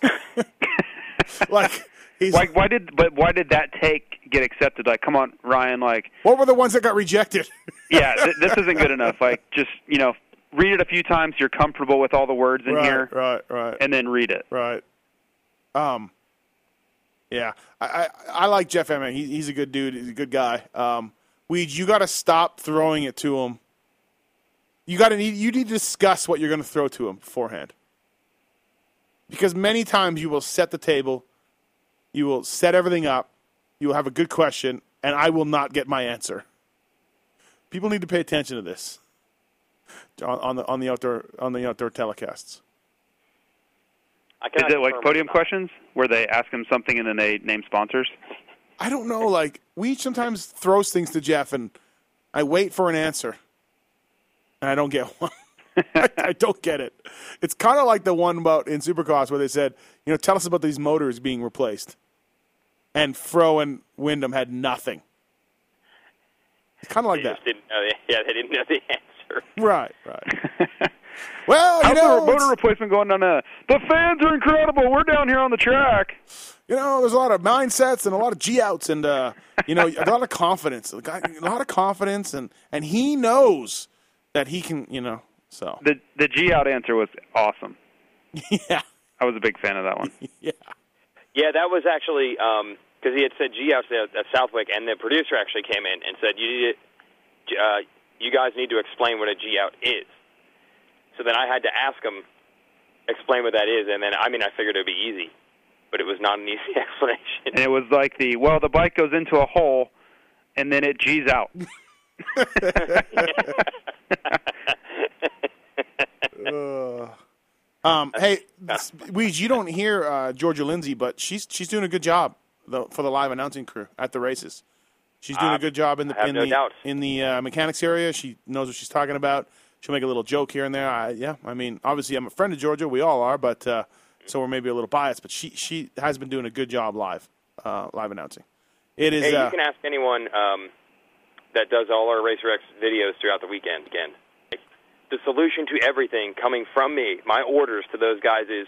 like, he's Why, why did but why did that take get accepted? Like, come on, Ryan. Like, what were the ones that got rejected? yeah, th- this isn't good enough. Like, just you know, read it a few times. You're comfortable with all the words in right, here, right, right, and then read it. right. Um, yeah, I, I, I like Jeff Emig. He, he's a good dude. He's a good guy. Um, Weege, you got to stop throwing it to him. You got to need. You need to discuss what you're going to throw to him beforehand. Because many times you will set the table, you will set everything up, you will have a good question, and I will not get my answer. People need to pay attention to this on, on the on the outdoor on the outdoor telecasts. I Is it like podium questions where they ask him something and then they name sponsors? I don't know. Like we sometimes throws things to Jeff, and I wait for an answer, and I don't get one. I, I don't get it. It's kind of like the one about in Supercross where they said, you know, tell us about these motors being replaced, and Fro and Windham had nothing. It's kind of like They that. didn't know the, yeah, they didn't know the answer. Right, right. well, you How's know, the motor replacement going down there? The fans are incredible. We're down here on the track. you know, there's a lot of mindsets and a lot of G outs and uh, you know, a lot of confidence. A lot of confidence, and and he knows that he can. You know, so The the G out answer was awesome. yeah, I was a big fan of that one. yeah. Yeah, that was actually because he had said G out at at Southwick, and the producer actually came in and said, "You need to, uh, you guys need to explain what a G out is." So then I had to ask him explain what that is, and then I mean I figured it'd be easy, but it was not an easy explanation. And it was like the well, the bike goes into a hole, and then it G's out. Uh, um, hey, this- Weege, you don't hear uh, Georgia Lindsay, but she's she's doing a good job though, for the live announcing crew at the races. She's doing Uh, a good job in the in no the doubt. in the uh, mechanics area. She knows what she's talking about. She'll make a little joke here and there. I, yeah, I mean, obviously, I'm a friend of Georgia. We all are, but uh, so we're maybe a little biased. But she she has been doing a good job live uh, live announcing. It is. hey, uh, you can ask anyone um, that does all our Racer X videos throughout the weekend. Again, the solution to everything coming from me, my orders to those guys is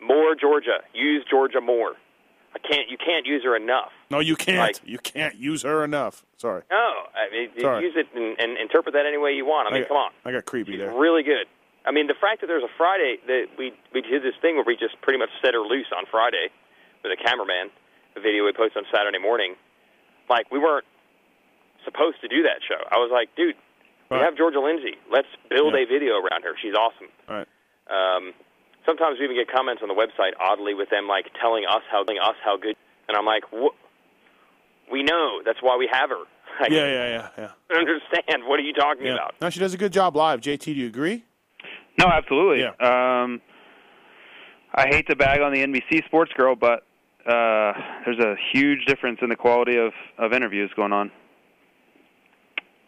more Georgia. Use Georgia more. I can't. You can't use her enough. no, you can't. like- you can't use her enough. Sorry. No, I mean, Sorry. use it and, and interpret that any way you want. I mean, got, come on. I got creepy She's there. really good. I mean, the fact that there's a Friday that we we did this thing where we just pretty much set her loose on Friday with a cameraman, a video we posted on Saturday morning. Like we weren't supposed to do that show. I was like, dude, we have Georgia Lindsay. Let's build Yeah. a video around her. She's awesome. All right. Um, sometimes we even get comments on the website, oddly, with them like telling us how telling us how good. And I'm like, we know. That's why we have her. Like, Yeah, yeah, yeah, yeah. I understand. What are you talking yeah. about? No, she does a good job live. JT, do you agree? No, absolutely. Yeah. Um, I hate to bag on the NBC Sports Girl, but uh, there's a huge difference in the quality of, of interviews going on.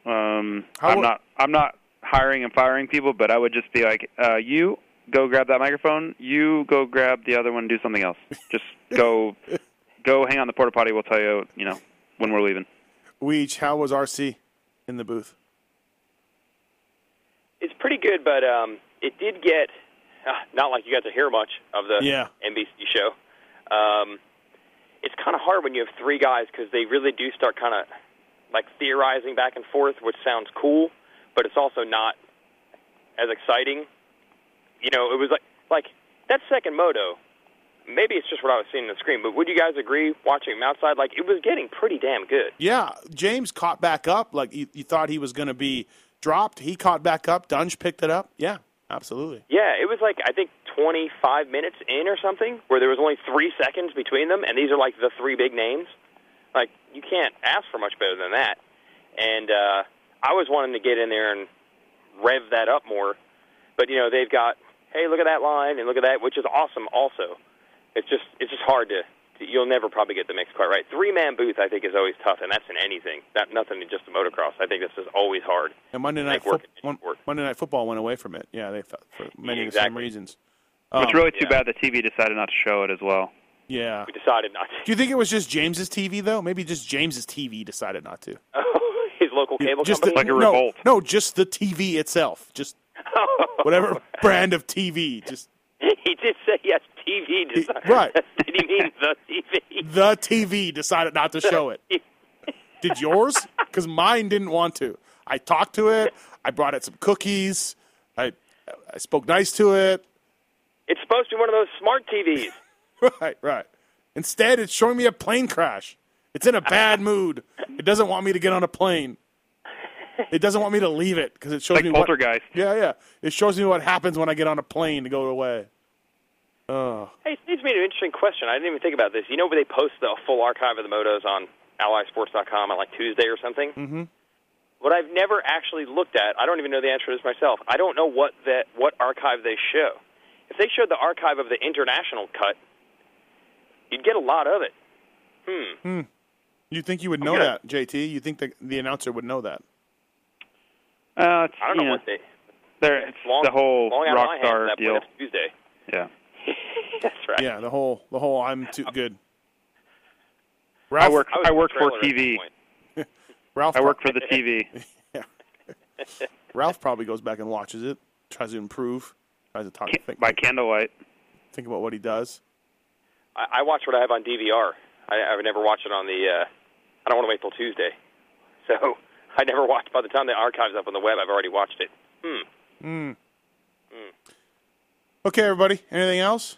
Um, How I'm wo- not I'm not hiring and firing people, but I would just be like, uh, you go grab that microphone. You go grab the other one. and Do something else. Just go go hang on the porta potty. We'll tell you, you know, when we're leaving. Weege, how was RC in the booth? It's pretty good, but um, it did get uh, not like you got to hear much of the Yeah. NBC show. Um, it's kind of hard when you have three guys because they really do start kind of like theorizing back and forth, which sounds cool, but it's also not as exciting. You know, it was like like that second moto. Maybe it's just what I was seeing on the screen, but would you guys agree watching him outside? Like it was getting pretty damn good. Yeah, James caught back up. Like you, you thought he was going to be dropped. He caught back up. Dunge picked it up. Yeah, absolutely. Yeah, it was like I think 25 minutes in or something, where there was only three seconds between them, and these are like the three big names. Like you can't ask for much better than that. And uh, I was wanting to get in there and rev that up more, but you know they've got hey look at that line and look at that, which is awesome. Also, it's just it's just hard to you'll never probably get the mix quite right. Three man booth I think is always tough, and that's in anything. Not nothing in just the motocross. I think this is always hard. And Monday night work Fo- Mon- Monday night football went away from it. Yeah, they felt for many of the same Exactly. reasons. it's Um, really too bad the TV decided not to show it as well. Yeah. We decided not to. Do you think it was just James's TV though? Maybe just James's TV decided not to. Oh, His local cable just company. the, no, No, just the TV itself. Just whatever brand of TV. Just he did say yes, TV. Design. right. did he mean the TV? the TV decided not to show it. Did yours? Because mine didn't want to. I talked to it. I brought it some cookies. I I spoke nice to it. It's supposed to be one of those smart TVs. Right, right. Instead, it's showing me a plane crash. It's in a bad mood. It doesn't want me to get on a plane. It doesn't want me to leave it because it shows me. Like me Poltergeist. What, yeah, yeah. It shows me what happens when I get on a plane to go away. Oh, Hey, it leads me to an interesting question. I didn't even think about this. You know where they post the full archive of the motos on AllySports.com on like Tuesday or something? mm-hmm. What I've never actually looked at, I don't even know the answer to this myself. I don't know what that what archive they show. If they showed the archive of the international cut, you'd get a lot of it. Hmm. Hmm. You think you would know gonna- that, JT? You think the the announcer would know that? Uh, it's, I don't know know, what they. there, it's long, the whole long out of my hands that deal. point. Tuesday. Yeah. That's right. Yeah, the whole the whole I'm too good. I work. I I work for trailer TV. Ralph I work for the TV. Ralph probably goes back and watches it, tries to improve, tries to talk. Think, by candlelight. Think about what he does. I, I watch what I have on DVR. I, I would never watch it on the. Uh, I don't want to wait till Tuesday, so I never watched. By the time the archive's up on the web, I've already watched it. Hmm. Hmm. Hmm. Okay, everybody. Anything else?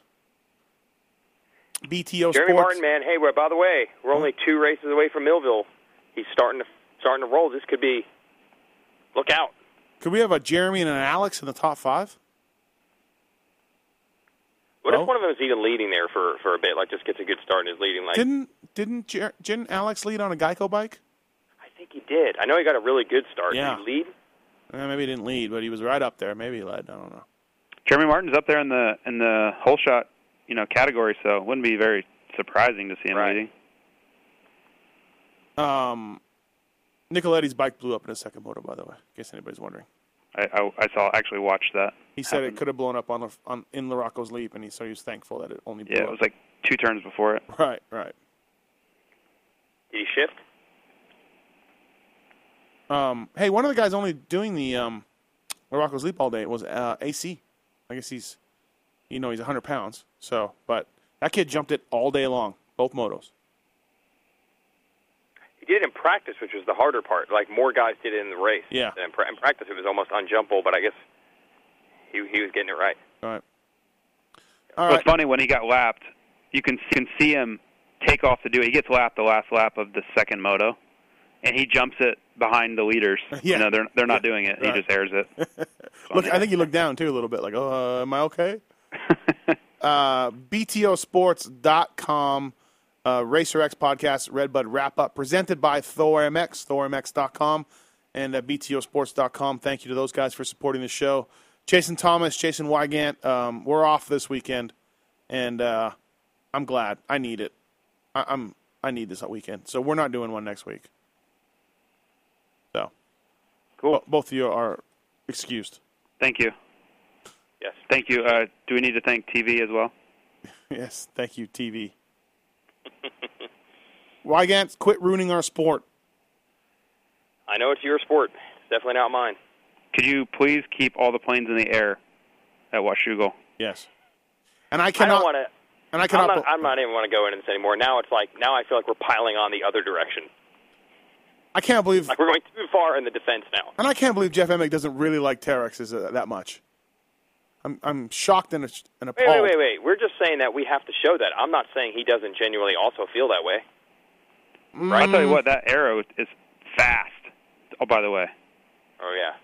BTO Jeremy Sports. Martin, man. Hey, well, by the way, we're only two races away from Millville. He's starting to starting to roll. This could be. Look out. Could we have a Jeremy and an Alex in the top five? What Oh. if one of them is even leading there for for a bit? Like, just gets a good start and is leading. Like, didn't didn't Jer- didn't Alex lead on a Geico bike? I think he did. I know he got a really good start. Yeah. Did he lead? Eh, maybe he didn't lead, but he was right up there. Maybe he led. I don't know. Jeremy Martin's up there in the in the whole shot, you know, category, so it wouldn't be very surprising to see him leading. Um, Nicoletti's bike blew up in a second moto, by the way. In case anybody's wondering. I, I I saw actually watched that. He said it could have blown up on on in Larocco's leap, and he so he was thankful that it only blew Yeah, it up. was like two turns before it. right, right. Did he shift? Um, hey, one of the guys only doing the um, Larocco's leap all day was uh, AC. I guess he's, you know, he's 100 pounds. So, but that kid jumped it all day long, both motos. He did it in practice, which was the harder part. Like more guys did it in the race. Yeah. In, pra- in practice, it was almost unjumpable, but I guess he he was getting it right. All right. Well, it's funny when he got lapped. You can you can see him take off to do it. He gets lapped the last lap of the second moto, and he jumps it behind the leaders. Yeah. You know, they're they're not doing it. Right. He just airs it. Look, I think he looked down too a little bit, like, "Oh, uh, am I okay?" uh, BTOsports.com, uh, Racer X podcast, Redbud wrap up, presented by Thor MX, ThorMX.com, and uh, BTOsports.com. Thank you to those guys for supporting the show. Jason Thomas, Jason Weigandt, um, we're off this weekend, and uh, I'm glad. I need it. I, I'm I need this weekend, so we're not doing one next week. So, cool. both of you are excused. Thank you. Yes. Thank you. Uh, do we need to thank TV as well? Yes, thank you, TV. Weigandt, quit ruining our sport. I know it's your sport. It's definitely not mine. Could you please keep all the planes in the air at Washougal? Yes. And I I cannot. don't want to. and I cannot. I'm not, I'm not even want to go into this anymore. Now it's like now I feel like we're piling on the other direction. I can't believe. Like we're going too far in the defense now. And I can't believe Jeff Emig doesn't really like Teryx's uh, that much. I'm I'm shocked and, and appalled. wait, wait, wait. We're just saying that we have to show that. I'm not saying he doesn't genuinely also feel that way. right I'll tell you what, that arrow is fast. Oh, by the way. Oh yeah.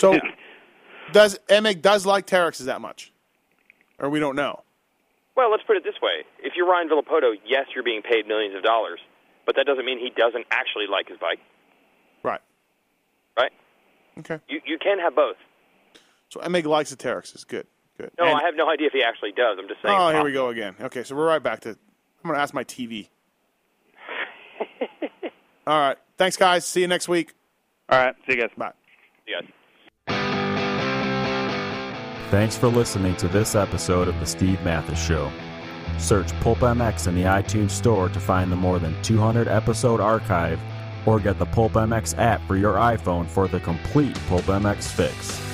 So, does Emick does like Teryx's that much? or we don't know. Well, let's put it this way: if you're Ryan Villopoto, yes, you're being paid millions of dollars, but that doesn't mean he doesn't actually like his bike. Right. Right. Okay. You you can have both. So Meg likes the Teryx. Is good. Good. No, And- I have no idea if he actually does. I'm just saying. oh, here we go again. Okay, so we're right back to. I'm going to ask my TV. All right. Thanks, guys. See you next week. All right. See you guys. Bye. See you guys. Thanks for listening to this episode of The Steve Matthes Show. Search Pulp MX in the iTunes Store to find the more than 200 episode archive or get the Pulp MX app for your iPhone for the complete Pulp MX fix.